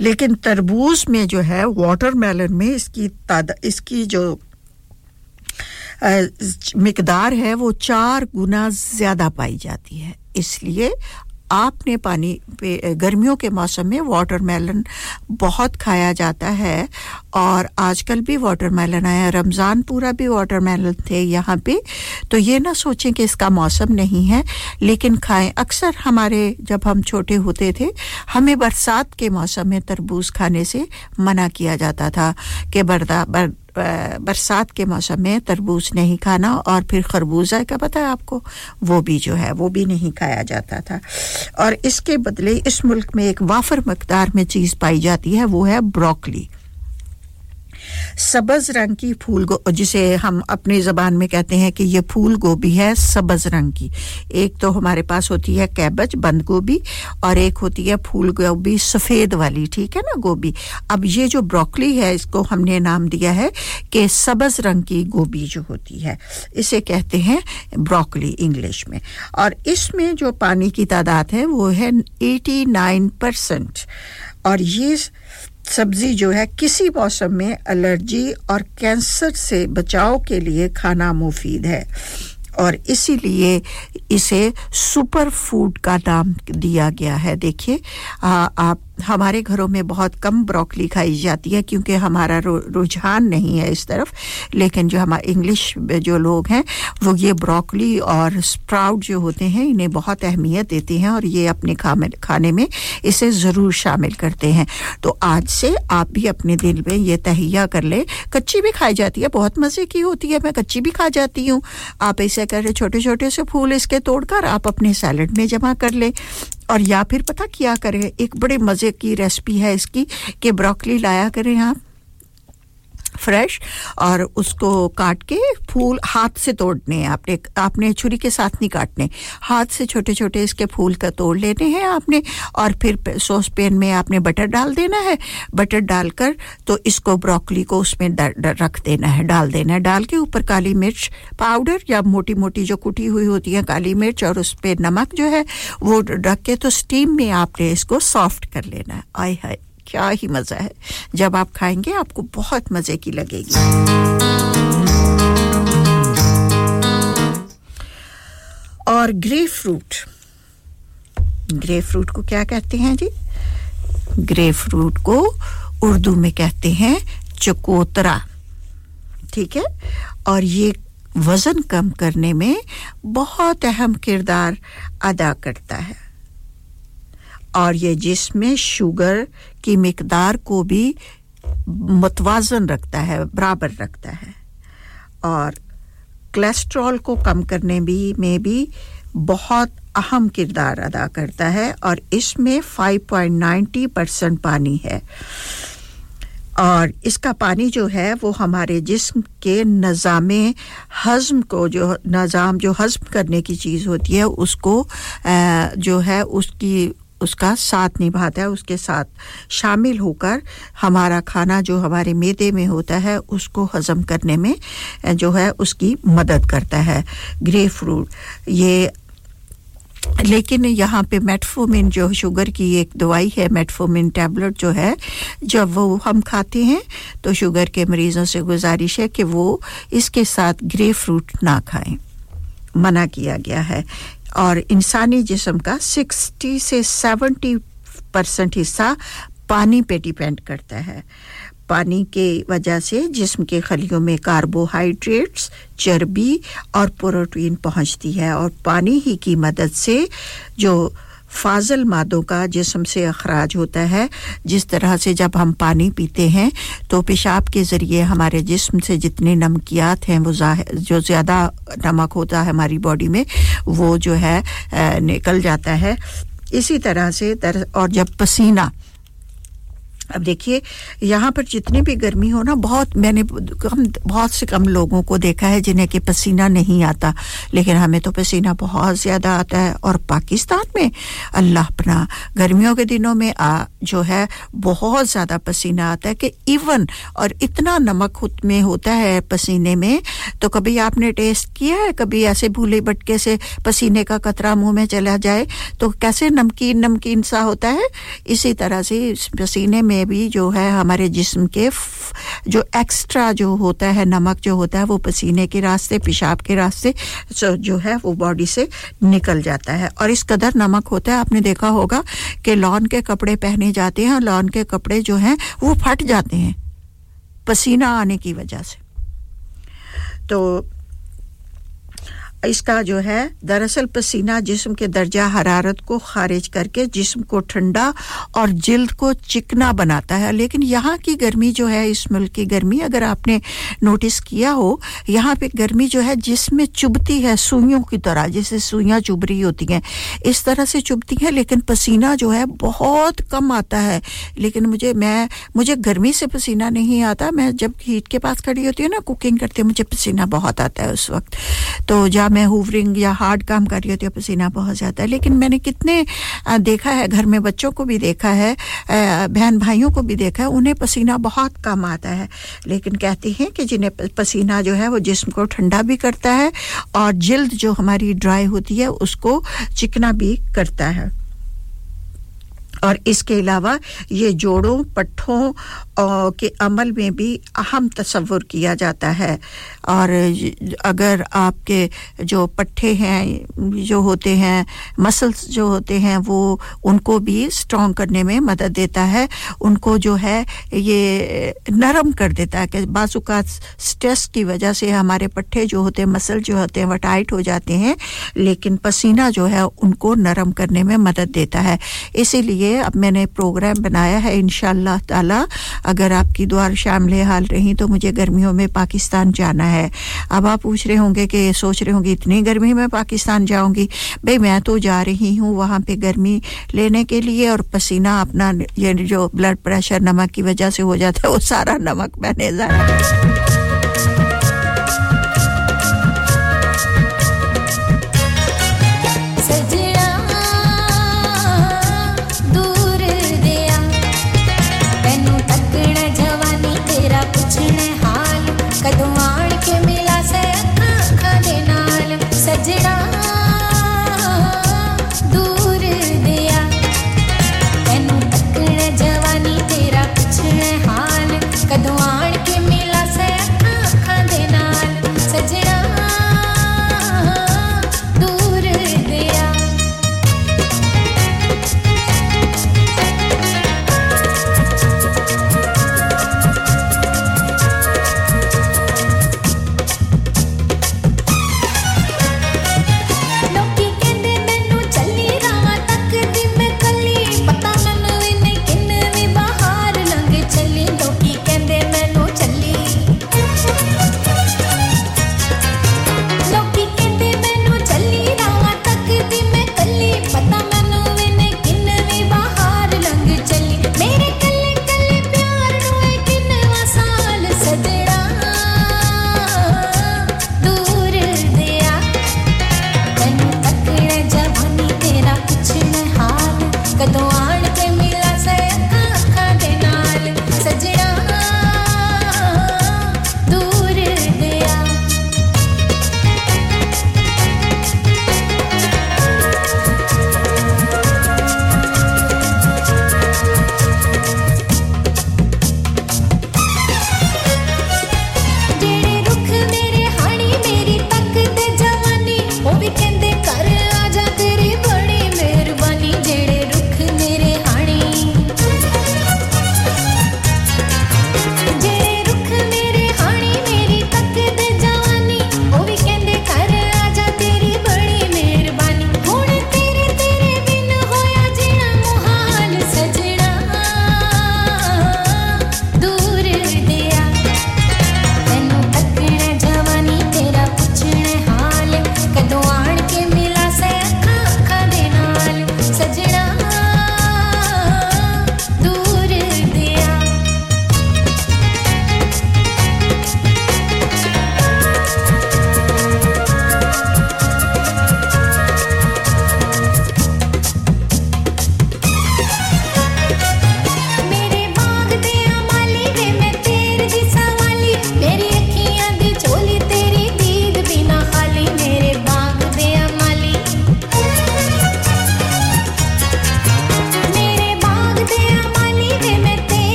S10: लेकिन तरबूज में जो है वाटरमेलन में इसकी ताद, इसकी जो, मकदार है, वो चार गुना ज़्यादा पाई जाती है। इसलिए आपने पानी पे गर्मियों के मौसम में वाटरमेलन बहुत खाया जाता है और आजकल भी वाटरमेलन आया रमज़ान पूरा भी वाटरमेलन थे यहाँ पे। तो ये ना सोचें कि इसका मौसम नहीं है लेकिन खाएँ। अक्सर हमारे जब हम छोटे होते थे हमें बरसात के मौसम में तरबूज खाने से मना किया जाता था कि बरदा बर, बरसात के मौसम में तरबूज नहीं खाना और फिर खरबूजा का पता है आपको? वो भी जो है, वो भी नहीं खाया जाता था। और इसके बदले इस मुल्क में एक वाफर मकदार में चीज़ पाई जाती है, वो है ब्रोकली। सब्ज रंग की फूल गो, जिसे हम अपनी ज़बान में कहते हैं कि ये फूल गोभी है सब्ज रंग की। एक तो हमारे पास होती है कैबज, बंद गोभी और एक होती है फूल गोभी सफ़ेद वाली, ठीक है ना, गोभी। अब ये जो ब्रोकली है, इसको हमने नाम दिया है कि सब्ज रंग की गोभी जो होती है। इसे कहते हैं ब्रोकली इंग्लिश में। और इसमें जो पानी की तादाद है, वो है 89 परसेंट। और ये सब्ज़ी जो है किसी मौसम में एलर्जी और कैंसर से बचाव के लिए खाना मुफीद है। और इसीलिए इसे सुपर फ़ूड का नाम दिया गया है। देखिए आप हमारे घरों में बहुत कम ब्रोकली खाई जाती है क्योंकि हमारा रुझान नहीं है इस तरफ़। लेकिन जो हमारे इंग्लिश जो लोग हैं, वो ये ब्रोकली और स्प्राउट जो होते हैं, इन्हें बहुत अहमियत देते हैं और ये अपने खाने में इसे ज़रूर शामिल करते हैं। तो आज से आप भी अपने दिल में ये तहिया कर ले। कच्ची भी खाई जाती है, बहुत मज़े की होती है, मैं कच्ची भी खा जाती हूँ। आप ऐसे कर छोटे छोटे से फूल इसके तोड़कर आप अपने सैलड में जमा कर ले। और या फिर पता क्या करें, एक बड़े मज़े की रेसिपी है इसकी कि ब्रोकली लाया करें आप। फ्रेश और उसको काट के फूल हाथ से तोड़ने हैं आपने आपने छुरी के साथ नहीं काटने। हाथ से छोटे छोटे इसके फूल का तोड़ लेने हैं आपने और फिर सॉस पैन में आपने बटर डाल देना है। बटर डालकर तो इसको ब्रोकली को उसमें रख देना है, डाल देना है। डाल के ऊपर काली मिर्च पाउडर या मोटी मोटी जो कुटी हुई होती है काली मिर्च और उस पर नमक जो है वो रख के तो स्टीम में आपने इसको सॉफ्ट कर लेना है। आय हाय। क्या ही मज़ा है। जब आप खाएँगे, आपको बहुत मज़े की लगेगी। और ग्रे फ्रूट ग्रे फ्रूट को क्या कहते हैं जी? ग्रे फ्रूट को उर्दू में कहते हैं चकोतरा। ठीक है? और ये वज़न कम करने में बहुत अहम किरदार अदा करता है। और ये जिसमें शुगर की मकदार को भी मतवाजन रखता है, बराबर रखता है। और कोलेस्ट्रॉल को कम करने भी, में भी बहुत अहम किरदार अदा करता है और इसमें 5.90 परसेंट पानी है। और इसका पानी जो है, वो हमारे जिस्म के नज़ाम, हज़म को जो, नज़ाम जो हज़म करने की चीज़ होती है, उसको जो है, उसकी उसका साथ निभाता है, उसके साथ शामिल होकर हमारा खाना जो हमारे मेदे में होता है, उसको हज़म करने में जो है, उसकी मदद करता है। ग्रे फ्रूट ये लेकिन यहाँ पे मेटफोमिन जो शुगर की एक दवाई है, मेटफोमिन टैबलेट जो है, जब वो हम खाते हैं तो शुगर के मरीज़ों से गुजारिश है कि वो इसके साथ ग्रे फ्रूट ना खाएँ। मना किया गया है। और इंसानी जिसम का 60 से 70 परसेंट हिस्सा पानी पे डिपेंड करता है। पानी के वजह से जिस्म के खलियों में कार्बोहाइड्रेट्स, चर्बी और प्रोटीन पहुँचती है और पानी ही की मदद से जो फाजल मादों का जिसम से अखराज होता है। जिस तरह से जब हम पानी पीते हैं तो पेशाब के ज़रिए हमारे जिस्म से जितने नमकियात हैं, वो जो ज़्यादा नमक होता है हमारी बॉडी में, वो जो है निकल जाता है। इसी तरह से तर और जब पसीना अब देखिए, यहाँ पर जितनी भी गर्मी हो ना, बहुत मैंने कम, बहुत से कम लोगों को देखा है जिन्हें कि पसीना नहीं आता। लेकिन हमें तो पसीना बहुत ज़्यादा आता है और पाकिस्तान में अल्लाह अपना, गर्मियों के दिनों में आ, जो है, बहुत ज़्यादा पसीना आता है कि इवन और इतना नमक खुद में होता है पसीने में तो कभी आपने टेस्ट किया है? कभी ऐसे भूले भटके से पसीने का कतरा मुँह में चला जाए तो कैसे नमकीन नमकीन सा होता है? इसी तरह से पसीने में में भी जो है हमारे जिस्म के जो एक्स्ट्रा जो होता है, नमक जो होता है, वो पसीने के रास्ते, पेशाब के रास्ते, जो है वो बॉडी से निकल जाता है। और इस कदर नमक होता है, आपने देखा होगा कि लॉन के कपड़े पहने जाते हैं लॉन के कपड़े जो हैं, वो फट जाते हैं पसीना आने की वजह से। तो इसका जो है, दरअसल पसीना जिस्म के दर्जा हरारत को खारिज करके जिस्म को ठंडा और जिल्द को चिकना बनाता है। लेकिन यहाँ की गर्मी जो है, इस मुल्क की गर्मी, अगर आपने नोटिस किया हो, यहाँ पे गर्मी जो है, जिसमें चुभती है सुइयों की तरह, जैसे सुइयाँ चुभ रही होती हैं, इस तरह से चुभती हैं, लेकिन पसीना जो है बहुत कम आता है। लेकिन मुझे, मैं, मुझे गर्मी से पसीना नहीं आता। मैं जब हीट के पास खड़ी होती हूँ ना कुकिंग करती मुझे पसीना बहुत आता है उस वक्त। तो जब मैं हुवरिंग या हार्ड काम कर रही होती हूँ पसीना बहुत ज़्यादा है। लेकिन मैंने कितने देखा है, घर में बच्चों को भी देखा है बहन भाइयों को भी देखा है, उन्हें पसीना बहुत कम आता है। लेकिन कहती हैं कि जिन्हें पसीना जो है, वो जिस्म को ठंडा भी करता है और जल्द जो हमारी ड्राई होती है, उसको चिकना भी करता है। और इसके अलावा ये जोड़ों, पट्ठों के अमल में भी अहम तस्वुर किया जाता है। और अगर आपके जो पट्ठे हैं, जो होते हैं मसल्स जो होते हैं, वो उनको भी स्ट्रॉन्ग करने में मदद देता है। उनको जो है, ये नरम कर देता है कि बाजू स्ट्रेस की वजह से हमारे पट्ठे जो होते हैं मसल जो होते हैं वह टाइट हो जाते हैं। लेकिन पसीना जो है, उनको नरम करने में मदद देता है। इसीलिए अब मैंने प्रोग्राम बनाया है इन ताला। अगर आपकी दुआ शामिल हाल रही तो मुझे गर्मियों में पाकिस्तान जाना है। अब आप पूछ रहे होंगे कि, सोच रहे होंगे, इतनी गर्मी में पाकिस्तान जाऊँगी? भाई, मैं तो जा रही हूँ वहाँ पे गर्मी लेने के लिए और पसीना अपना, ये जो ब्लड प्रेशर नमक की वजह से हो जाता है, वो सारा नमक मैंने ज़रा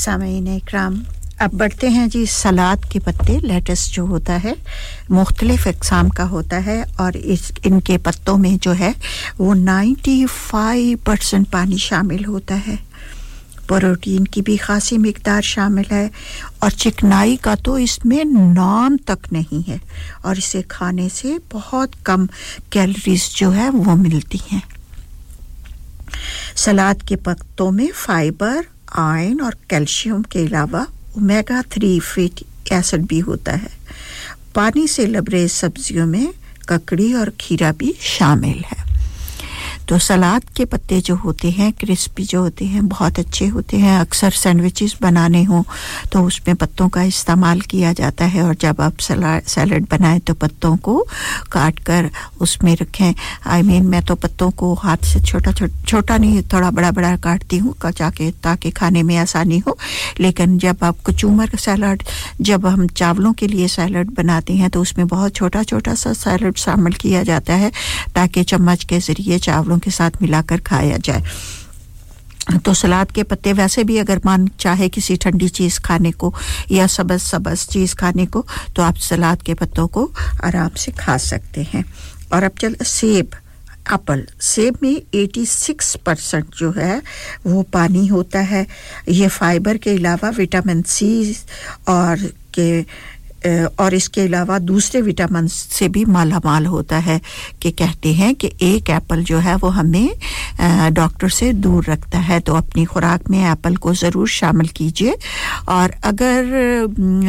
S10: सामीन इकराम। अब बढ़ते हैं जी, सलाद के पत्ते लेटस जो होता है, मुख्तलिफ़ इकसाम का होता है और इस, इनके पत्तों में जो है, वो 95 परसेंट पानी शामिल होता है। प्रोटीन की भी खासी मकदार शामिल है और चिकनाई का तो इसमें नाम तक नहीं है और इसे खाने से बहुत कम कैलोरीज जो है, वो मिलती हैं। सलाद के पत्तों में फाइबर आयन और कैल्शियम के अलावा ओमेगा थ्री फैटी एसिड भी होता है। पानी से लबरेज सब्जियों में ककड़ी और खीरा भी शामिल है। तो सलाद के पत्ते जो होते हैं क्रिस्पी जो होते हैं बहुत अच्छे होते हैं। अक्सर सैंडविचेस बनाने हों तो उसमें पत्तों का इस्तेमाल किया जाता है और जब आप सलाद सैलड बनाएँ तो पत्तों को काट कर उसमें रखें। आई I मीन mean, मैं तो पत्तों को हाथ से छोटा छोटा छोटा नहीं थोड़ा बड़ा बड़ा काटती हूँ कचा के ताकि खाने में आसानी हो। लेकिन जब आप कचूमर सैलड जब हम चावलों के लिए सैलड बनाते हैं तो उसमें बहुत छोटा छोटा सा सैलड शामिल किया जाता है ताकि चम्मच के ज़रिए चावलों के साथ मिलाकर खाया जाए। तो सलाद के पत्ते वैसे भी अगर मान चाहे किसी ठंडी चीज़ खाने को या सबस सबस चीज़ खाने को तो आप सलाद के पत्तों को आराम से खा सकते हैं। और अब चल सेब, एप्पल। सेब में 86 परसेंट जो है, वो पानी होता है। ये फाइबर के अलावा विटामिन सी और के और इसके अलावा दूसरे विटामिन से भी माला माल होता है कि कहते हैं कि एक एप्पल जो है वो हमें डॉक्टर से दूर रखता है। तो अपनी खुराक में एप्पल को ज़रूर शामिल कीजिए। और अगर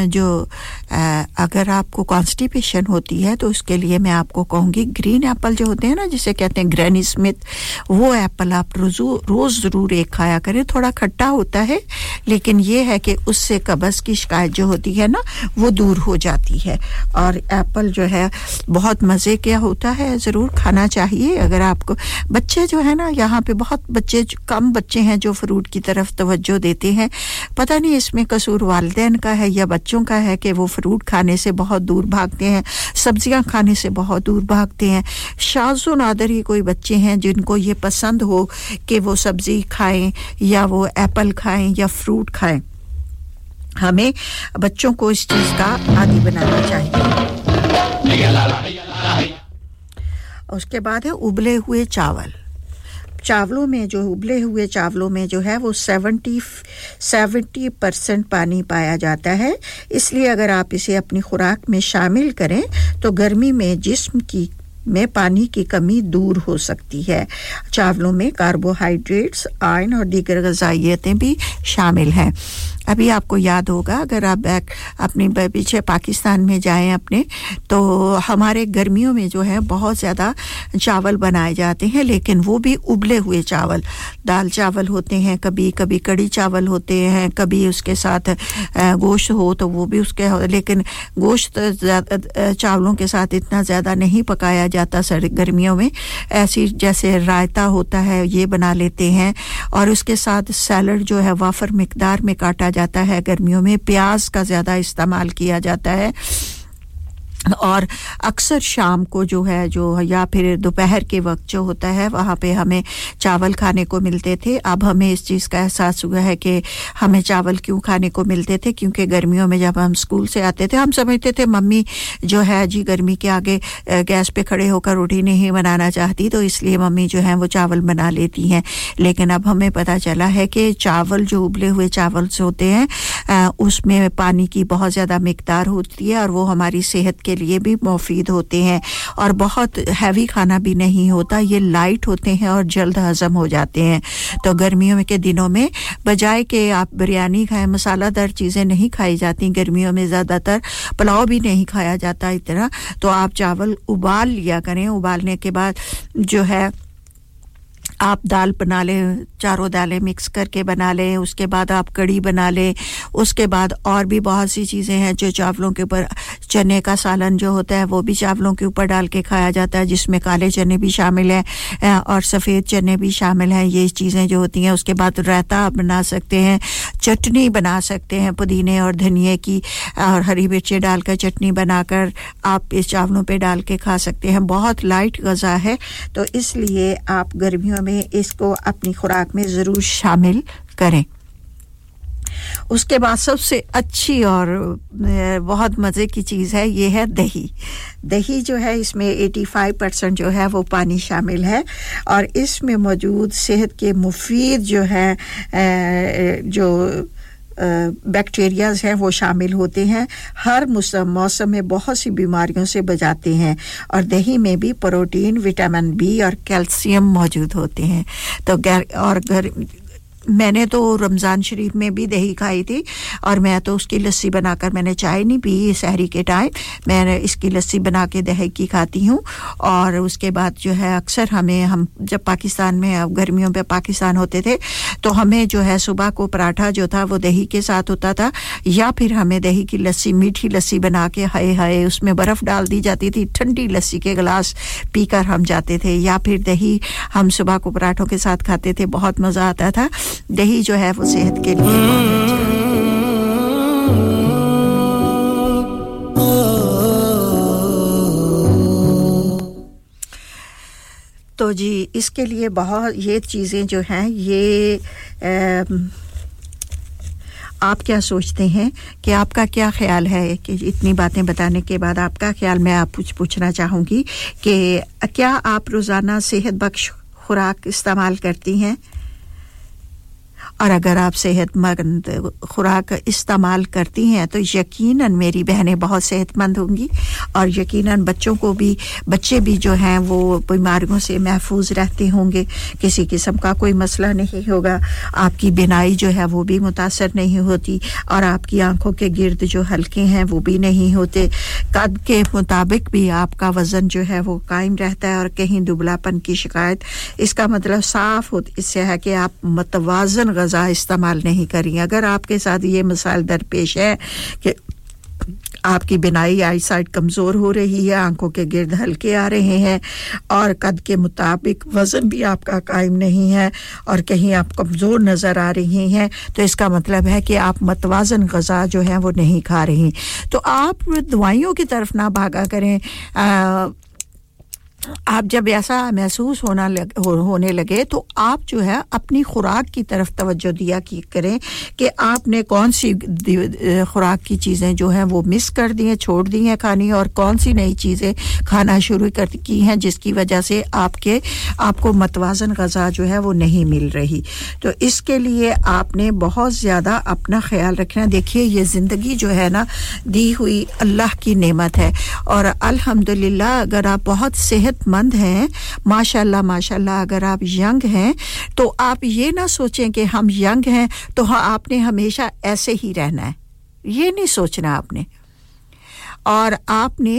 S10: जो अगर आपको कॉन्स्टिपेशन होती है तो उसके लिए मैं आपको कहूँगी ग्रीन एप्पल जो होते हैं ना, जिसे कहते हैं ग्रैनी स्मिथ, वो एप्पल आप रोज़ ज़रूर एक खाया करें। थोड़ा खट्टा होता है, लेकिन ये है कि उससे कब्ज़ की शिकायत जो होती है ना, वो दूर हो जाती है। और एप्पल जो है, बहुत मज़े क्या होता है, ज़रूर खाना चाहिए। अगर आपको, बच्चे जो है ना, यहाँ पे बहुत बच्चे, कम बच्चे हैं जो फ्रूट की तरफ़ तवज्जो देते हैं। पता नहीं इसमें कसूर वालदेन का है या बच्चों का है कि वो फ्रूट खाने से बहुत दूर भागते हैं, सब्ज़ियाँ खाने से बहुत दूर भागते हैं। शाजो नादर ही कोई बच्चे हैं जिनको ये पसंद हो कि वो सब्ज़ी खाएँ या वो एप्पल खाएँ या फ्रूट खाएँ। हमें बच्चों को इस चीज़ का आदि बनाना चाहिए। उसके बाद है उबले हुए चावल। चावलों में जो, उबले हुए चावलों में जो है वो सेवेंटी सेवेंटी परसेंट पानी पाया जाता है। इसलिए अगर आप इसे अपनी खुराक में शामिल करें तो गर्मी में जिस्म की, में पानी की कमी दूर हो सकती है। चावलों में कार्बोहाइड्रेट्स आयन और दीगर गजाइयतें भी शामिल हैं। अभी आपको याद होगा, अगर आप बैक अपने पीछे पाकिस्तान में जाएँ अपने तो हमारे गर्मियों में जो है बहुत ज़्यादा चावल बनाए जाते हैं, लेकिन वो भी उबले हुए चावल। दाल चावल होते हैं, कभी कभी कड़ी चावल होते हैं, कभी उसके साथ गोश्त हो तो वो भी उसके लेकिन गोश्त चावलों के साथ इतना ज़्यादा नहीं पकाया जाता सर, गर्मियों में। ऐसी जैसे रायता होता है, ये बना लेते हैं, और उसके साथ सैलड जो है, वाफर मकदार में काटा जाता है गर्मियों में प्याज का ज़्यादा इस्तेमाल किया जाता है। और अक्सर शाम को जो है, जो या फिर दोपहर के वक्त जो होता है, वहाँ पे हमें चावल खाने को मिलते थे। अब हमें इस चीज़ का एहसास हुआ है कि हमें चावल क्यों खाने को मिलते थे, क्योंकि गर्मियों में जब हम स्कूल से आते थे, हम समझते थे, मम्मी जो है जी, गर्मी के आगे गैस पे खड़े होकर रोटी नहीं बनाना चाहती तो इसलिए मम्मी जो है वो चावल बना लेती हैं। लेकिन अब हमें पता चला है कि चावल जो उबले हुए चावल होते हैं उसमें पानी की बहुत ज़्यादा मकदार होती है और वो हमारी सेहत के के लिए भी मुफीद होते हैं और बहुत हैवी खाना भी नहीं होता, ये लाइट होते हैं और जल्द हज़म हो जाते हैं। तो गर्मियों के दिनों में बजाय के आप बिरयानी खाएँ, मसालादार चीज़ें नहीं खाई जाती, गर्मियों में ज़्यादातर पुलाव भी नहीं खाया जाता इतना तो आप चावल उबाल लिया करें। उबालने के बाद जो है आप दाल बना लें, चारों दालें मिक्स करके बना लें, उसके बाद आप कड़ी बना लें, उसके बाद और भी बहुत सी चीज़ें हैं जो चावलों के ऊपर, चने का सालन जो होता है वो भी चावलों के ऊपर डाल के खाया जाता है, जिसमें काले चने भी शामिल हैं और सफ़ेद चने भी शामिल हैं, ये चीज़ें जो होती हैं, उसके बाद रायता आप बना सकते हैं। चटनी बना सकते हैं पुदीने और धनिए की, और हरी मिर्ची डालकर चटनी बनाकर आप इस चावलों पे डाल के खा सकते हैं। बहुत लाइट गज़ा है तो इसलिए आप गर्मियों में इसको अपनी खुराक में ज़रूर शामिल करें। उसके बाद सबसे अच्छी और बहुत मज़े की चीज़ है, ये है दही। दही जो है, इसमें 85 परसेंट जो है, वो पानी शामिल है। और इसमें मौजूद सेहत के मुफीद जो है जो बैक्टीरियाज हैं, वो शामिल होते हैं। हर मौसम में बहुत सी बीमारियों से बचाते हैं। और दही में भी प्रोटीन, विटामिन बी और कैल्शियम मौजूद होते हैं। तो और घर मैंने तो रमज़ान शरीफ में भी दही खाई थी और मैं तो उसकी लस्सी बनाकर मैंने चाय नहीं पी शहरी के टाइम। मैं इसकी लस्सी बना के दही की खाती हूँ और उसके बाद जो है अक्सर हमें, हम जब पाकिस्तान में, अब गर्मियों में पाकिस्तान होते थे तो हमें जो है सुबह को पराठा जो था वो दही के साथ होता था या फिर हमें दही की लस्सी, मीठी लस्सी बना के हाय हाय उसमें बर्फ़ डाल दी जाती थी, ठंडी लस्सी के गिलास पीकर हम जाते थे या फिर दही हम सुबह को पराठों के साथ खाते थे, बहुत मज़ा आता था। दही जो है वो सेहत के लिए तो जी, इसके लिए बहुत ये चीज़ें जो हैं, ये आप क्या सोचते हैं कि आपका क्या ख्याल है? कि इतनी बातें बताने के बाद आपका ख्याल, मैं आप कुछ पूछना चाहूँगी कि क्या आप रोज़ाना सेहत बख्श खुराक इस्तेमाल करती हैं? और अगर आप सेहतमंद खुराक इस्तेमाल करती हैं तो यकीनन मेरी बहनें बहुत सेहतमंद होंगी और यकीनन बच्चों को भी, बच्चे भी जो हैं, वो बीमारियों से महफूज रहते होंगे। किसी किस्म का कोई मसला नहीं होगा। आपकी बिनाई जो है, वो भी मुतासर नहीं होती और आपकी आँखों के गिर्द जो हल्के हैं, वो भी नहीं होते। कद के मुताबिक भी आपका वज़न जो है, वो कायम रहता है और कहीं दुबलापन की शिकायत। इसका मतलब साफ़ हो, इससे है कि आप मतवाजन इस्तेमाल नहीं करी। अगर आपके साथ ये मिसाल दरपेश है कि आपकी बिनाई आई साइड कमज़ोर हो रही है आँखों के गिर्द हल्के आ रहे हैं और कद के मुताबिक वज़न भी आपका कायम नहीं है और कहीं आप कमज़ोर नज़र आ रही हैं तो इसका मतलब है कि आप मतवाजन गज़ा जो है वो नहीं खा रही। तो आप दवाइयों की तरफ़ ना भागा करें। आ, आप जब ऐसा महसूस होना लग, हो, होने लगे तो आप जो है अपनी खुराक की तरफ़ तवज्जो दिया की करें कि आपने कौन सी खुराक की चीज़ें जो हैं वो मिस कर दी हैं छोड़ दी हैं खानी और कौन सी नई चीज़ें खाना शुरू कर की हैं जिसकी वजह से आपके आपको मतवाजन गज़ा जो है वो नहीं मिल रही। तो इसके लिए आपने बहुत ज़्यादा अपना ख्याल रखना। देखिए ये ज़िंदगी जो है ना दी हुई अल्लाह की नेमत है। और अल्हम्दुलिल्लाह अगर आप बहुत सेहत सेहतमंद हैं। माशाल्लाह माशाल्लाह, अगर आप यंग हैं तो आप ये ना सोचें कि हम यंग हैं तो हाँ आपने हमेशा ऐसे ही रहना है। ये नहीं सोचना आपने। और आपने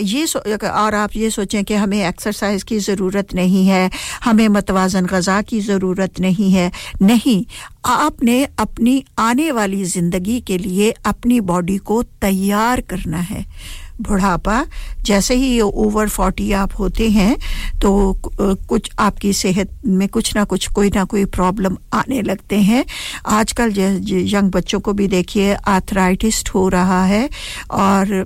S10: ये और आप ये सोचें कि हमें एक्सरसाइज की ज़रूरत नहीं है, हमें मतवाजन गज़ा की ज़रूरत नहीं है। नहीं, आपने अपनी आने वाली ज़िंदगी के लिए अपनी बॉडी को तैयार करना है। बुढ़ापा, जैसे ही ये ओवर फोर्टी आप होते हैं तो कुछ आपकी सेहत में कुछ ना कुछ, कोई ना कोई प्रॉब्लम आने लगते हैं। आजकल यंग बच्चों को भी देखिए आर्थराइटिस हो रहा है और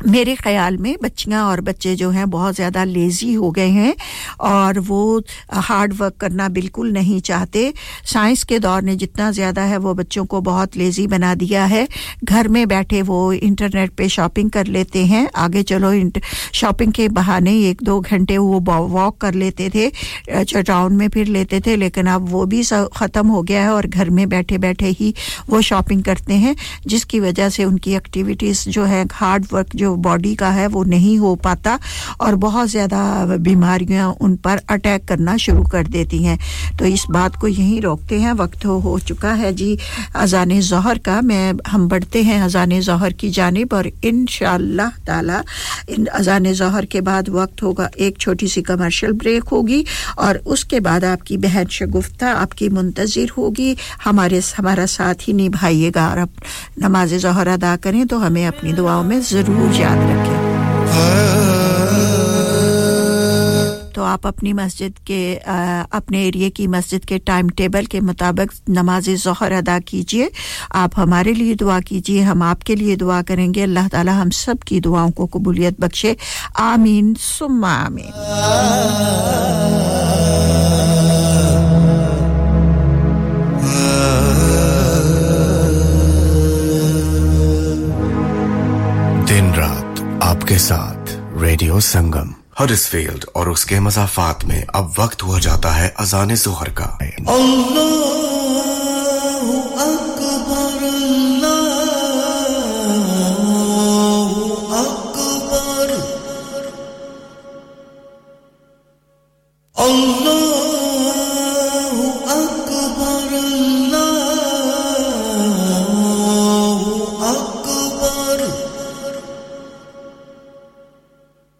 S10: मेरे ख्याल में बच्चियाँ और बच्चे जो हैं बहुत ज़्यादा लेज़ी हो गए हैं और वो हार्ड वर्क करना बिल्कुल नहीं चाहते। साइंस के दौर ने जितना ज़्यादा है वो बच्चों को बहुत लेज़ी बना दिया है। घर में बैठे वो इंटरनेट पे शॉपिंग कर लेते हैं। आगे चलो शॉपिंग के बहाने एक दो घंटे वो वॉक कर लेते थे टाउन में फिर लेते थे, लेकिन अब वो भी ख़त्म हो गया है और घर में बैठे बैठे ही वो शॉपिंग करते हैं, जिसकी वजह से उनकी एक्टिविटीज़ जो है हार्ड वर्क जो जो बॉडी का है वो नहीं हो पाता और बहुत ज़्यादा बीमारियाँ उन पर अटैक करना शुरू कर देती हैं। तो इस बात को यहीं रोकते हैं। वक्त हो, हो चुका है जी अजान जहर का। मैं हम बढ़ते हैं अजान जहर की जानब और इन ताला इन अजान जहर के बाद वक्त होगा एक छोटी सी कमर्शियल ब्रेक होगी और उसके बाद आपकी बहन शगुफ्ता आपकी मुंतज़र होगी। हमारे हमारा साथ ही निभाइएगा और नमाज़ जहर अदा करें तो हमें अपनी दुआओं में ज़रूर याद रखें। हाँ। तो आप अपनी मस्जिद के अपने एरिए की मस्जिद के टाइम टेबल के मुताबिक नमाज़ जहर अदा कीजिए। आप हमारे लिए दुआ कीजिए हम आपके लिए दुआ करेंगे। अल्लाह ताला हम सब की दुआओं को कबूलियत बख्शे। आमीन सुम्मा आमीन। दिन रात।
S8: आपके साथ रेडियो संगम हरिसफील्ड और उसके मजाफात में अब वक्त हुआ जाता है अजान जोहर का।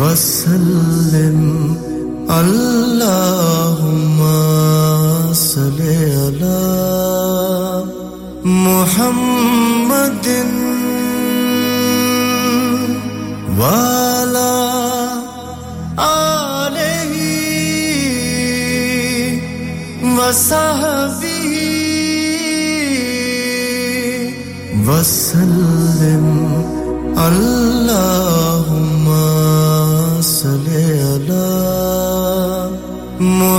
S31: वसल्लम अल्लाहुम्मा सल्लि अला मुहम्मदिन वाला आलहि वसहबी वसल्लम अल्लाहुम्मा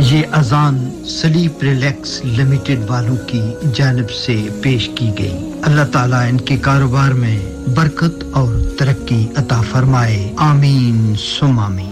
S32: ये अजान सलीप रिलैक्स लिमिटेड वालों की जानब से पेश की गई। अल्लाह ताला इनके कारोबार में बरकत और तरक्की अता फरमाए। आमीन सुमामी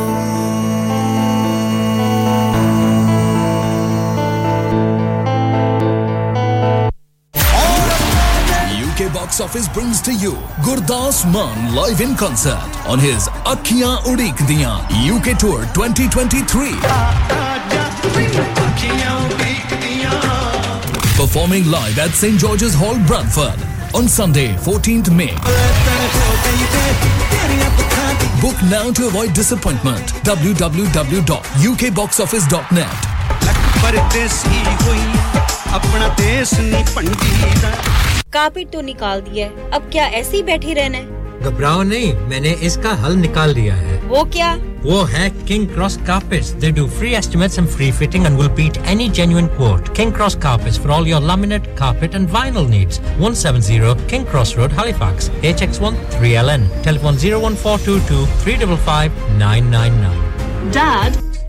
S31: UK Box Office brings to you Gurdas Mann live in concert on his Akhiyan Udik Diyan UK Tour 2023. Performing live at St. George's Hall, Bradford on Sunday, 14th May. Book now to avoid disappointment. www.ukboxoffice.net.
S33: नहीं पंडीदा
S34: कारपेट तो निकाल दिया है अब क्या ऐसे ही बैठे रहना है
S35: घबराओ नहीं मैंने इसका हल निकाल दिया है
S34: वो क्या
S35: वो है King Cross Carpets. They do free estimates and free fitting and will beat any genuine quote. King Cross Carpets for all your laminate, carpet and vinyl needs. 170 King Cross Road, Halifax. HX1 3LN. Telephone 01422 355 999.
S36: Dad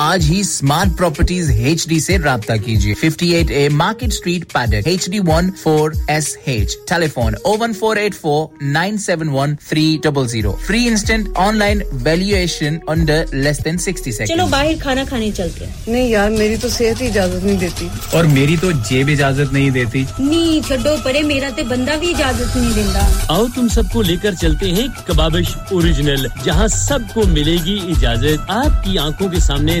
S5: आज ही स्मार्ट प्रॉपर्टीज़ एच डी ऐसी रब्ता कीजिए। 58 A market street Paddock H D one four S H telephone O one four eight four nine seven one three double zero free instant online valuation under less than sixty
S34: चलो बाहर खाना खाने चलते हैं।
S37: नहीं यार मेरी तो सेहत ही इजाज़त नहीं देती।
S5: और मेरी तो जेब इजाज़त नहीं देती।
S34: नी छड्डो परे मेरा ते बंदा भी इजाज़त नहीं देता।
S38: आओ तुम सबको लेकर चलते हैं कबाबिश ओरिजिनल जहाँ सबको मिलेगी इजाज़त। आपकी आँखों के सामने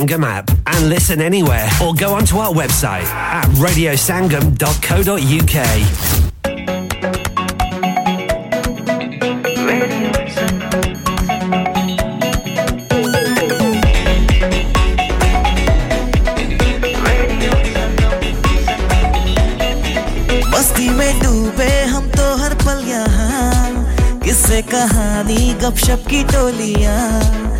S39: Sangam app and listen anywhere or go onto our website at radiosangam.co.uk.
S40: मस्ती में डूबे हम तो हर पल यहाँ किससे कहानी गपशप की टोलियाँ एक धुन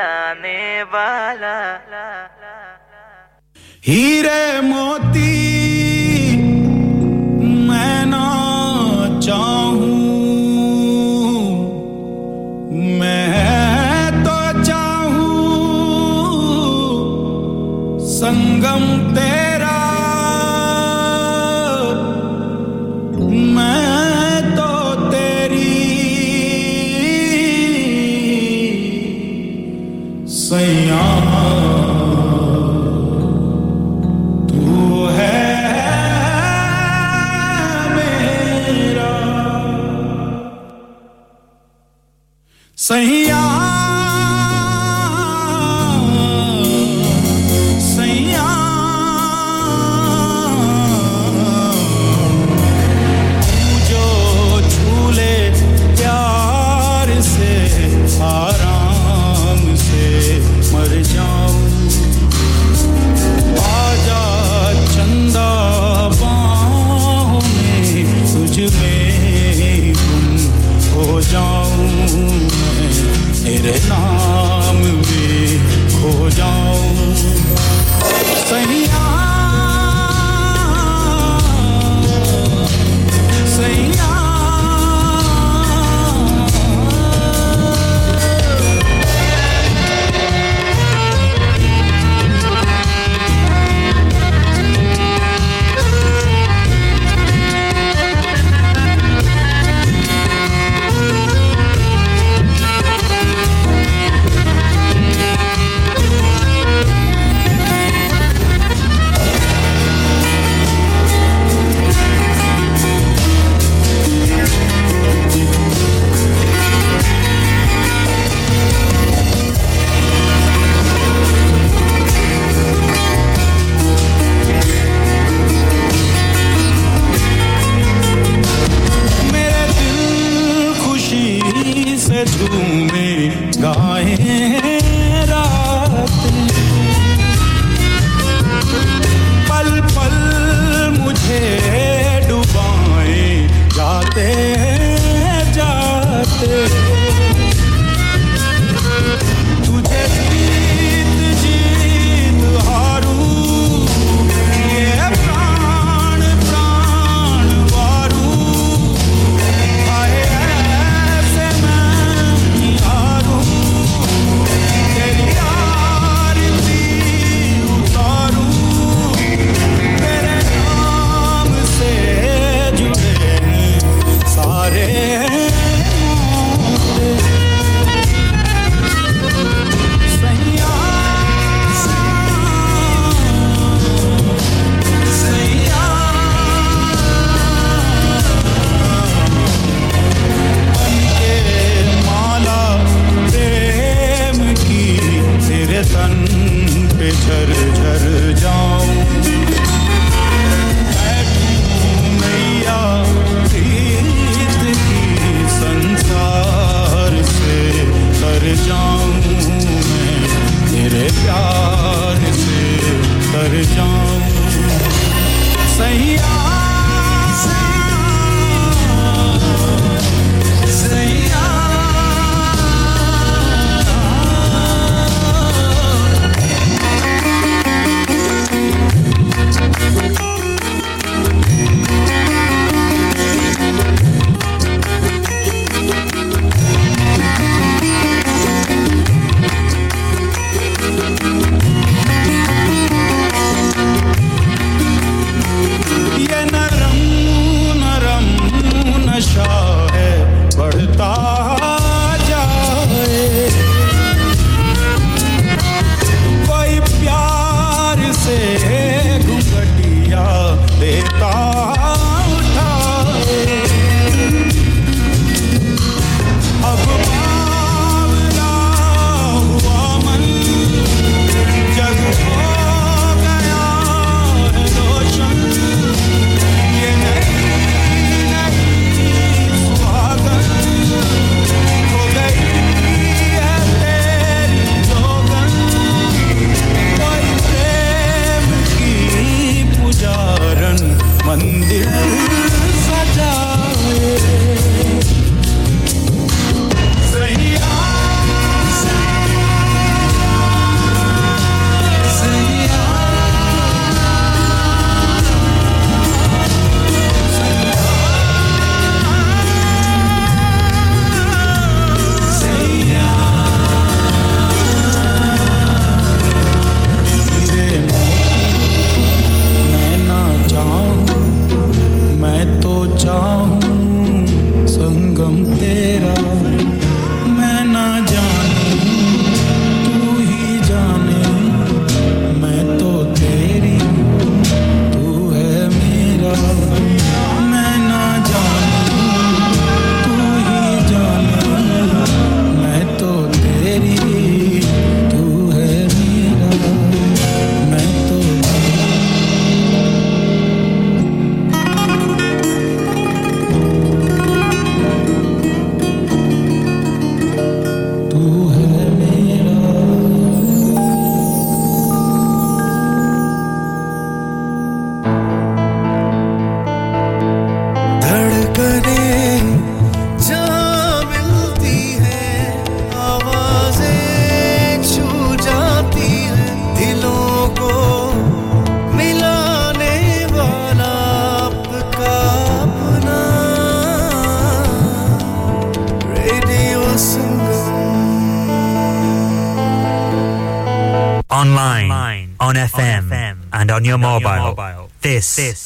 S40: मिलाने वाला
S33: हीरे मोती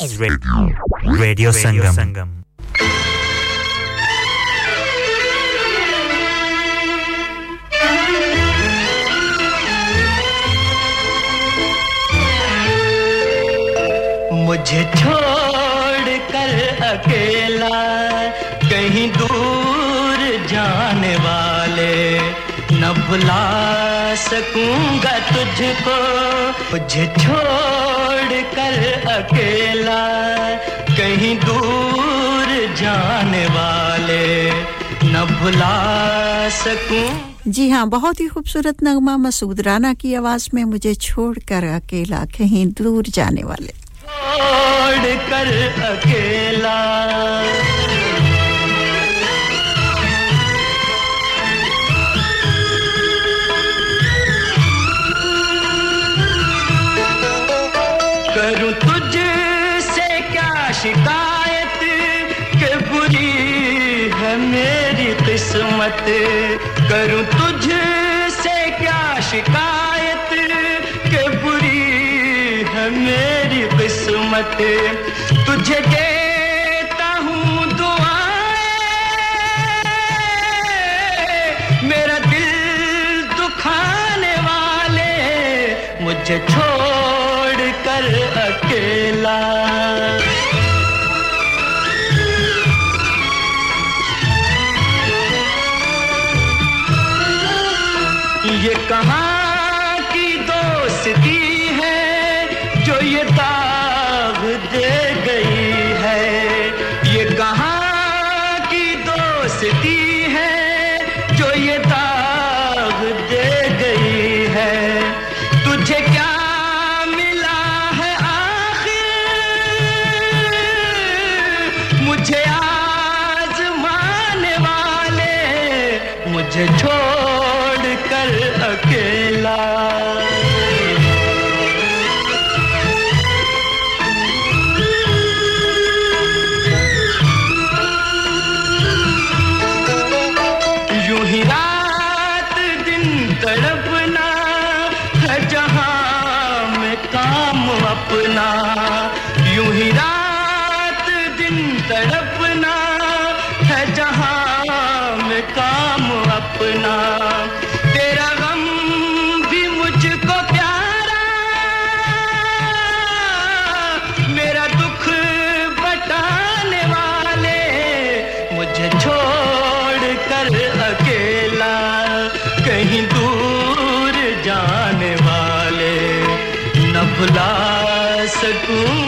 S41: Is Radio Sangam.
S18: मुझे छोड़ कर अकेला कहीं दूर जाने वाले न भुला सकूँगा तुझको। मुझे छोड़ कर अकेला कहीं दूर जाने वाले न भुला सकूँ।
S10: जी हाँ बहुत ही खूबसूरत नगमा मसूद राना की आवाज़ में मुझे छोड़कर अकेला कहीं दूर जाने वाले।
S18: छोड़ कर अकेला। मुझे छोड़ सकूँगा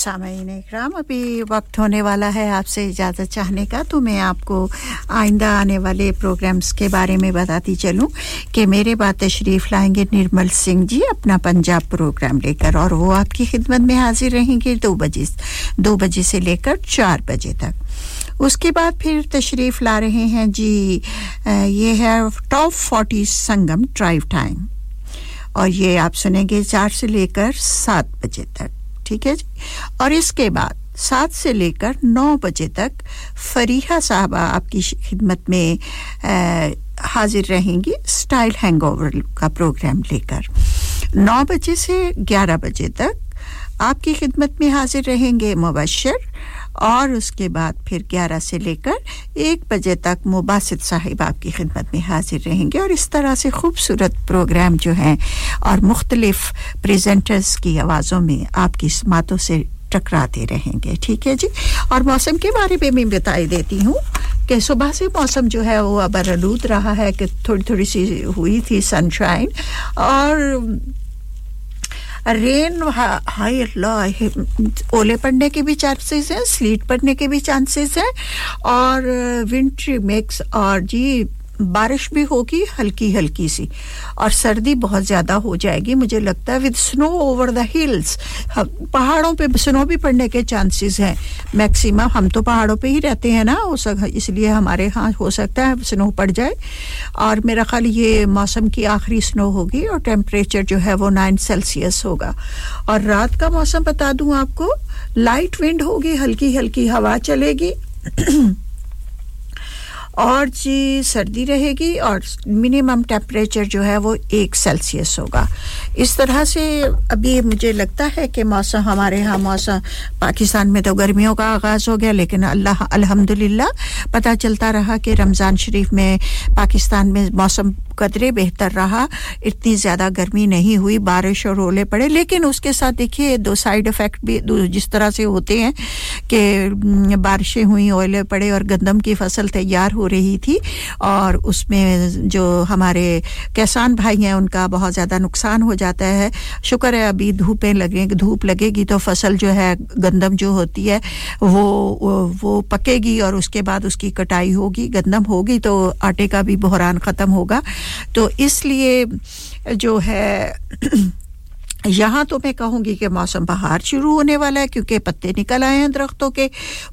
S10: सामीन इकराम अभी वक्त होने वाला है आपसे इजाज़त चाहने का तो मैं आपको आइंदा आने वाले प्रोग्राम्स के बारे में बताती चलूँ कि मेरे बाद तशरीफ़ लाएँगे निर्मल सिंह जी अपना पंजाब प्रोग्राम लेकर, और वो आपकी खिदमत में हाजिर रहेंगे दो बजे दो बजे से लेकर चार बजे तक। उसके बाद फिर तशरीफ़ ला रहे हैं जी ये है top forty Sangam drive time, और ये आप सुनेंगे चार से लेकर सात बजे तक। ठीक है जी? और इसके बाद सात से लेकर नौ बजे तक फरीहा साहबा आपकी खिदमत में आ, हाजिर रहेंगी स्टाइल हैंगओवर का प्रोग्राम लेकर। नौ बजे से ग्यारह बजे तक आपकी खिदमत में हाजिर रहेंगे मुबशर। और उसके बाद फिर 11 से लेकर एक बजे तक मुबासित साहिब आपकी खिदमत में हाजिर रहेंगे। और इस तरह से खूबसूरत प्रोग्राम जो हैं और मुख्तलिफ़ प्रेजेंटर्स की आवाज़ों में आपकी समातों से टकराते रहेंगे। ठीक है जी? और मौसम के बारे में मैं बताई देती हूँ कि सुबह से मौसम जो है वो अब आलूद रहा है कि थोड़ी थोड़ी सी हुई थी सनशाइन और रेन हाई अल्लाह ओले पड़ने के भी चांसेस हैं स्लीट पड़ने के भी चांसेस हैं और विंट्री मिक्स और जी बारिश भी होगी हल्की हल्की सी, और सर्दी बहुत ज़्यादा हो जाएगी। मुझे लगता है with snow over the hills पहाड़ों पे स्नो भी पड़ने के चांसेस हैं। मैक्सिमम हम तो पहाड़ों पे ही रहते हैं ना हो सक इसलिए हमारे यहाँ हो सकता है स्नो पड़ जाए। और मेरा ख्याल ये मौसम की आखिरी स्नो होगी और टेम्परेचर जो है वो नाइन सेल्सियस होगा। और रात का मौसम बता दूँ आपको लाइट विंड होगी हल्की हल्की हवा चलेगी। और जी, सर्दी रहेगी और मिनिमम टेम्परेचर जो है वो एक सेल्सियस होगा। इस तरह से अभी मुझे लगता है कि मौसम, हमारे यहाँ मौसम, पाकिस्तान में तो गर्मियों का आगाज़ हो गया, लेकिन अल्लाह, अल्हम्दुलिल्लाह, पता चलता रहा कि रमज़ान शरीफ में, पाकिस्तान में मौसम कदरे बेहतर रहा। इतनी ज़्यादा गर्मी नहीं हुई, बारिश और ओले पड़े, लेकिन उसके साथ देखिए, दो साइड इफ़ेक्ट भी जिस तरह से होते हैं कि, बारिशें हुई, ओले पड़े और गंदम की फ़सल तैयार हो रही थी और उसमें जो हमारे किसान भाई हैं, उनका बहुत ज़्यादा नुकसान हो जाता है। शुक्र है, अभी धूपें लगेंगी धूप लगेगी तो फ़सल जो है, गंदम जो होती है, वो वो पकेगी और उसके बाद उसकी कटाई होगी, गंदम होगी तो आटे का भी बहरान ख़त्म होगा। तो इसलिए जो है यहाँ तो मैं कहूँगी कि मौसम बाहर शुरू होने वाला है क्योंकि पत्ते निकल आए हैं दरख्तों के,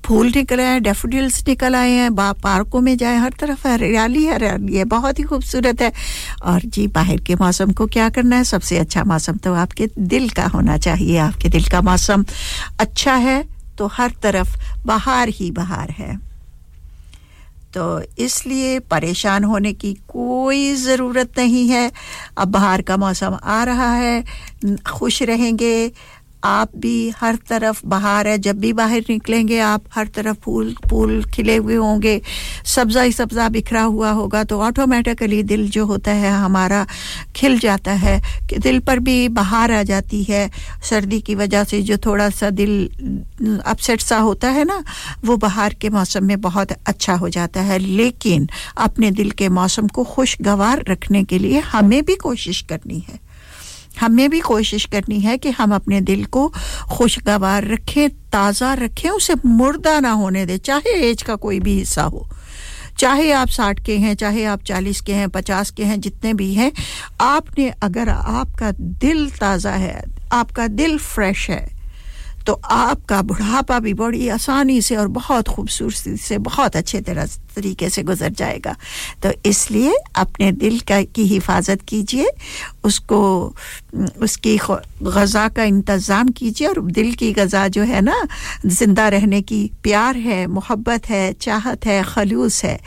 S10: फूल निकल आए हैं, डेफोडिल्स निकल आए हैं, बा पार्कों में जाए, हर तरफ़ हरियाली हरियाली है, बहुत ही खूबसूरत है। और जी, बाहर के मौसम को क्या करना है? सबसे अच्छा मौसम तो आपके दिल का होना चाहिए, आपके दिल का मौसम अच्छा है तो हर तरफ़ बाहर ही बाहर है। तो इसलिए परेशान होने की कोई ज़रूरत नहीं है। अब बाहर का मौसम आ रहा है, खुश रहेंगे। आप भी हर तरफ़ बाहर है। जब भी बाहर निकलेंगे, आप हर तरफ़ फूल फूल खिले हुए होंगे। सब्ज़ा ही सब्ज़ा बिखरा हुआ होगा तो ऑटोमेटिकली दिल जो होता है, हमारा खिल जाता है। कि दिल पर भी बाहर आ जाती है। सर्दी की वजह से जो थोड़ा सा दिल अपसेट सा होता है ना, वो बाहर के मौसम में बहुत अच्छा हो जाता है। लेकिन अपने दिल के मौसम को खुशगवार रखने के लिए हमें भी कोशिश करनी है। हमें भी कोशिश करनी है कि हम अपने दिल को खुशगवार रखें, ताज़ा रखें, उसे मुर्दा ना होने दें, चाहे एज का कोई भी हिस्सा हो। चाहे आप साठ के हैं, चाहे आप चालीस के हैं, पचास के हैं, जितने भी हैं, आपने, अगर आपका दिल ताज़ा है, आपका दिल फ्रेश है तो आपका बुढ़ापा भी बड़ी आसानी से और बहुत खूबसूरती से, बहुत अच्छे तरह तरीके से गुजर जाएगा। तो इसलिए अपने दिल का, की हिफाजत कीजिए, उसको, उसकी गज़ा का इंतज़ाम कीजिए और दिल की गज़ा जो है ना, ज़िंदा रहने की, प्यार है, मोहब्बत है, चाहत है, खलूस है,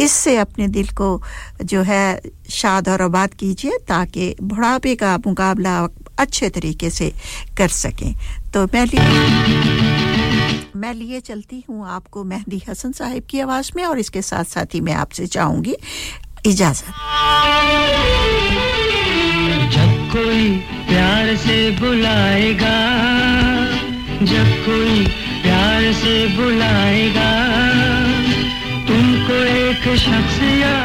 S10: इससे अपने दिल को जो है शाद और आबाद कीजिए ताकि बुढ़ापे का मुकाबला अच्छे तरीके से कर सकें। तो मैं मैं लिए चलती हूँ आपको मेहंदी हसन साहिब की आवाज़ में और इसके साथ साथ ही मैं आपसे चाहूँगी इजाज़त।
S33: जब कोई प्यार से बुलाएगा, जब कोई प्यार से बुलाएगा, तुमको एक शख्स याद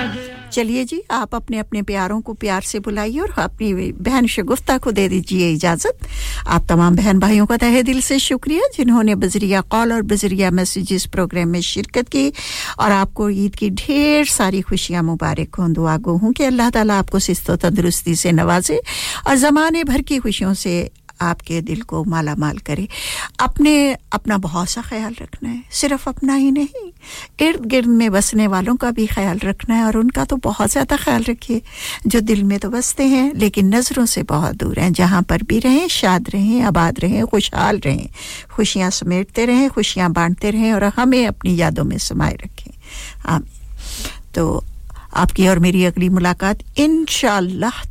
S10: चलिए जी, आप अपने अपने प्यारों को प्यार से बुलाइए और अपनी बहन शगुफ्ता को दे दीजिए इजाज़त। आप तमाम बहन भाइयों का तहे दिल से शुक्रिया, जिन्होंने बजरिया कॉल और बजरिया मैसेजेस प्रोग्राम में शिरकत की। और आपको ईद की ढेर सारी खुशियाँ मुबारक हों। दुआ गो हूँ कि अल्लाह ताला आपको सिस्त तंदरुस्ती से नवाजे और ज़माने भर की खुशियों से आपके दिल को माला माल करे। अपने, अपना बहुत सा ख्याल रखना है। सिर्फ़ अपना ही नहीं, इर्द गिर्द में बसने वालों का भी ख्याल रखना है और उनका तो बहुत ज़्यादा ख्याल रखिए। जो दिल में तो बसते हैं, लेकिन नज़रों से बहुत दूर हैं। जहाँ पर भी रहें, शाद रहें, आबाद रहें, खुशहाल रहें। खुशियाँ समेटते रहें, खुशियाँ बांटते रहें और हमें अपनी यादों में समाये रखें। आमीन। तो आपकी और मेरी अगली मुलाकात इन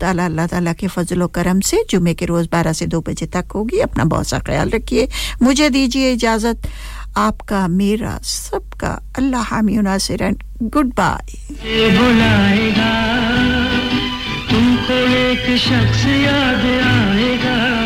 S10: ताला ताला के फजल करम से जुमे के रोज़ बारह से दो बजे तक होगी। अपना बहुत सा ख्याल रखिए। मुझे दीजिए इजाज़त। आपका, मेरा, सबका। अल्लाह हामी नासिर गुड बाय
S33: तुमको एक शख्स याद आएगा।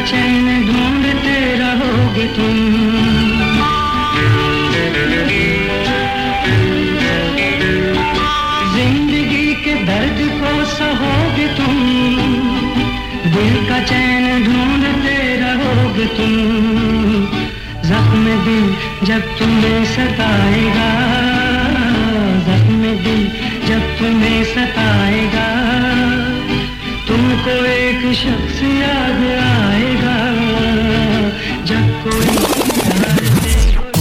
S22: चैन ढूंढते रहोगे तुम। ज़िंदगी के दर्द को सहोगे तुम। दिल का चैन ढूंढते रहोगे तुम। जख्म दिल जब तुम्हें सताएगा। जख्म दिल जब तुम्हें सताएगा। तुमको एक शख्स याद आएगा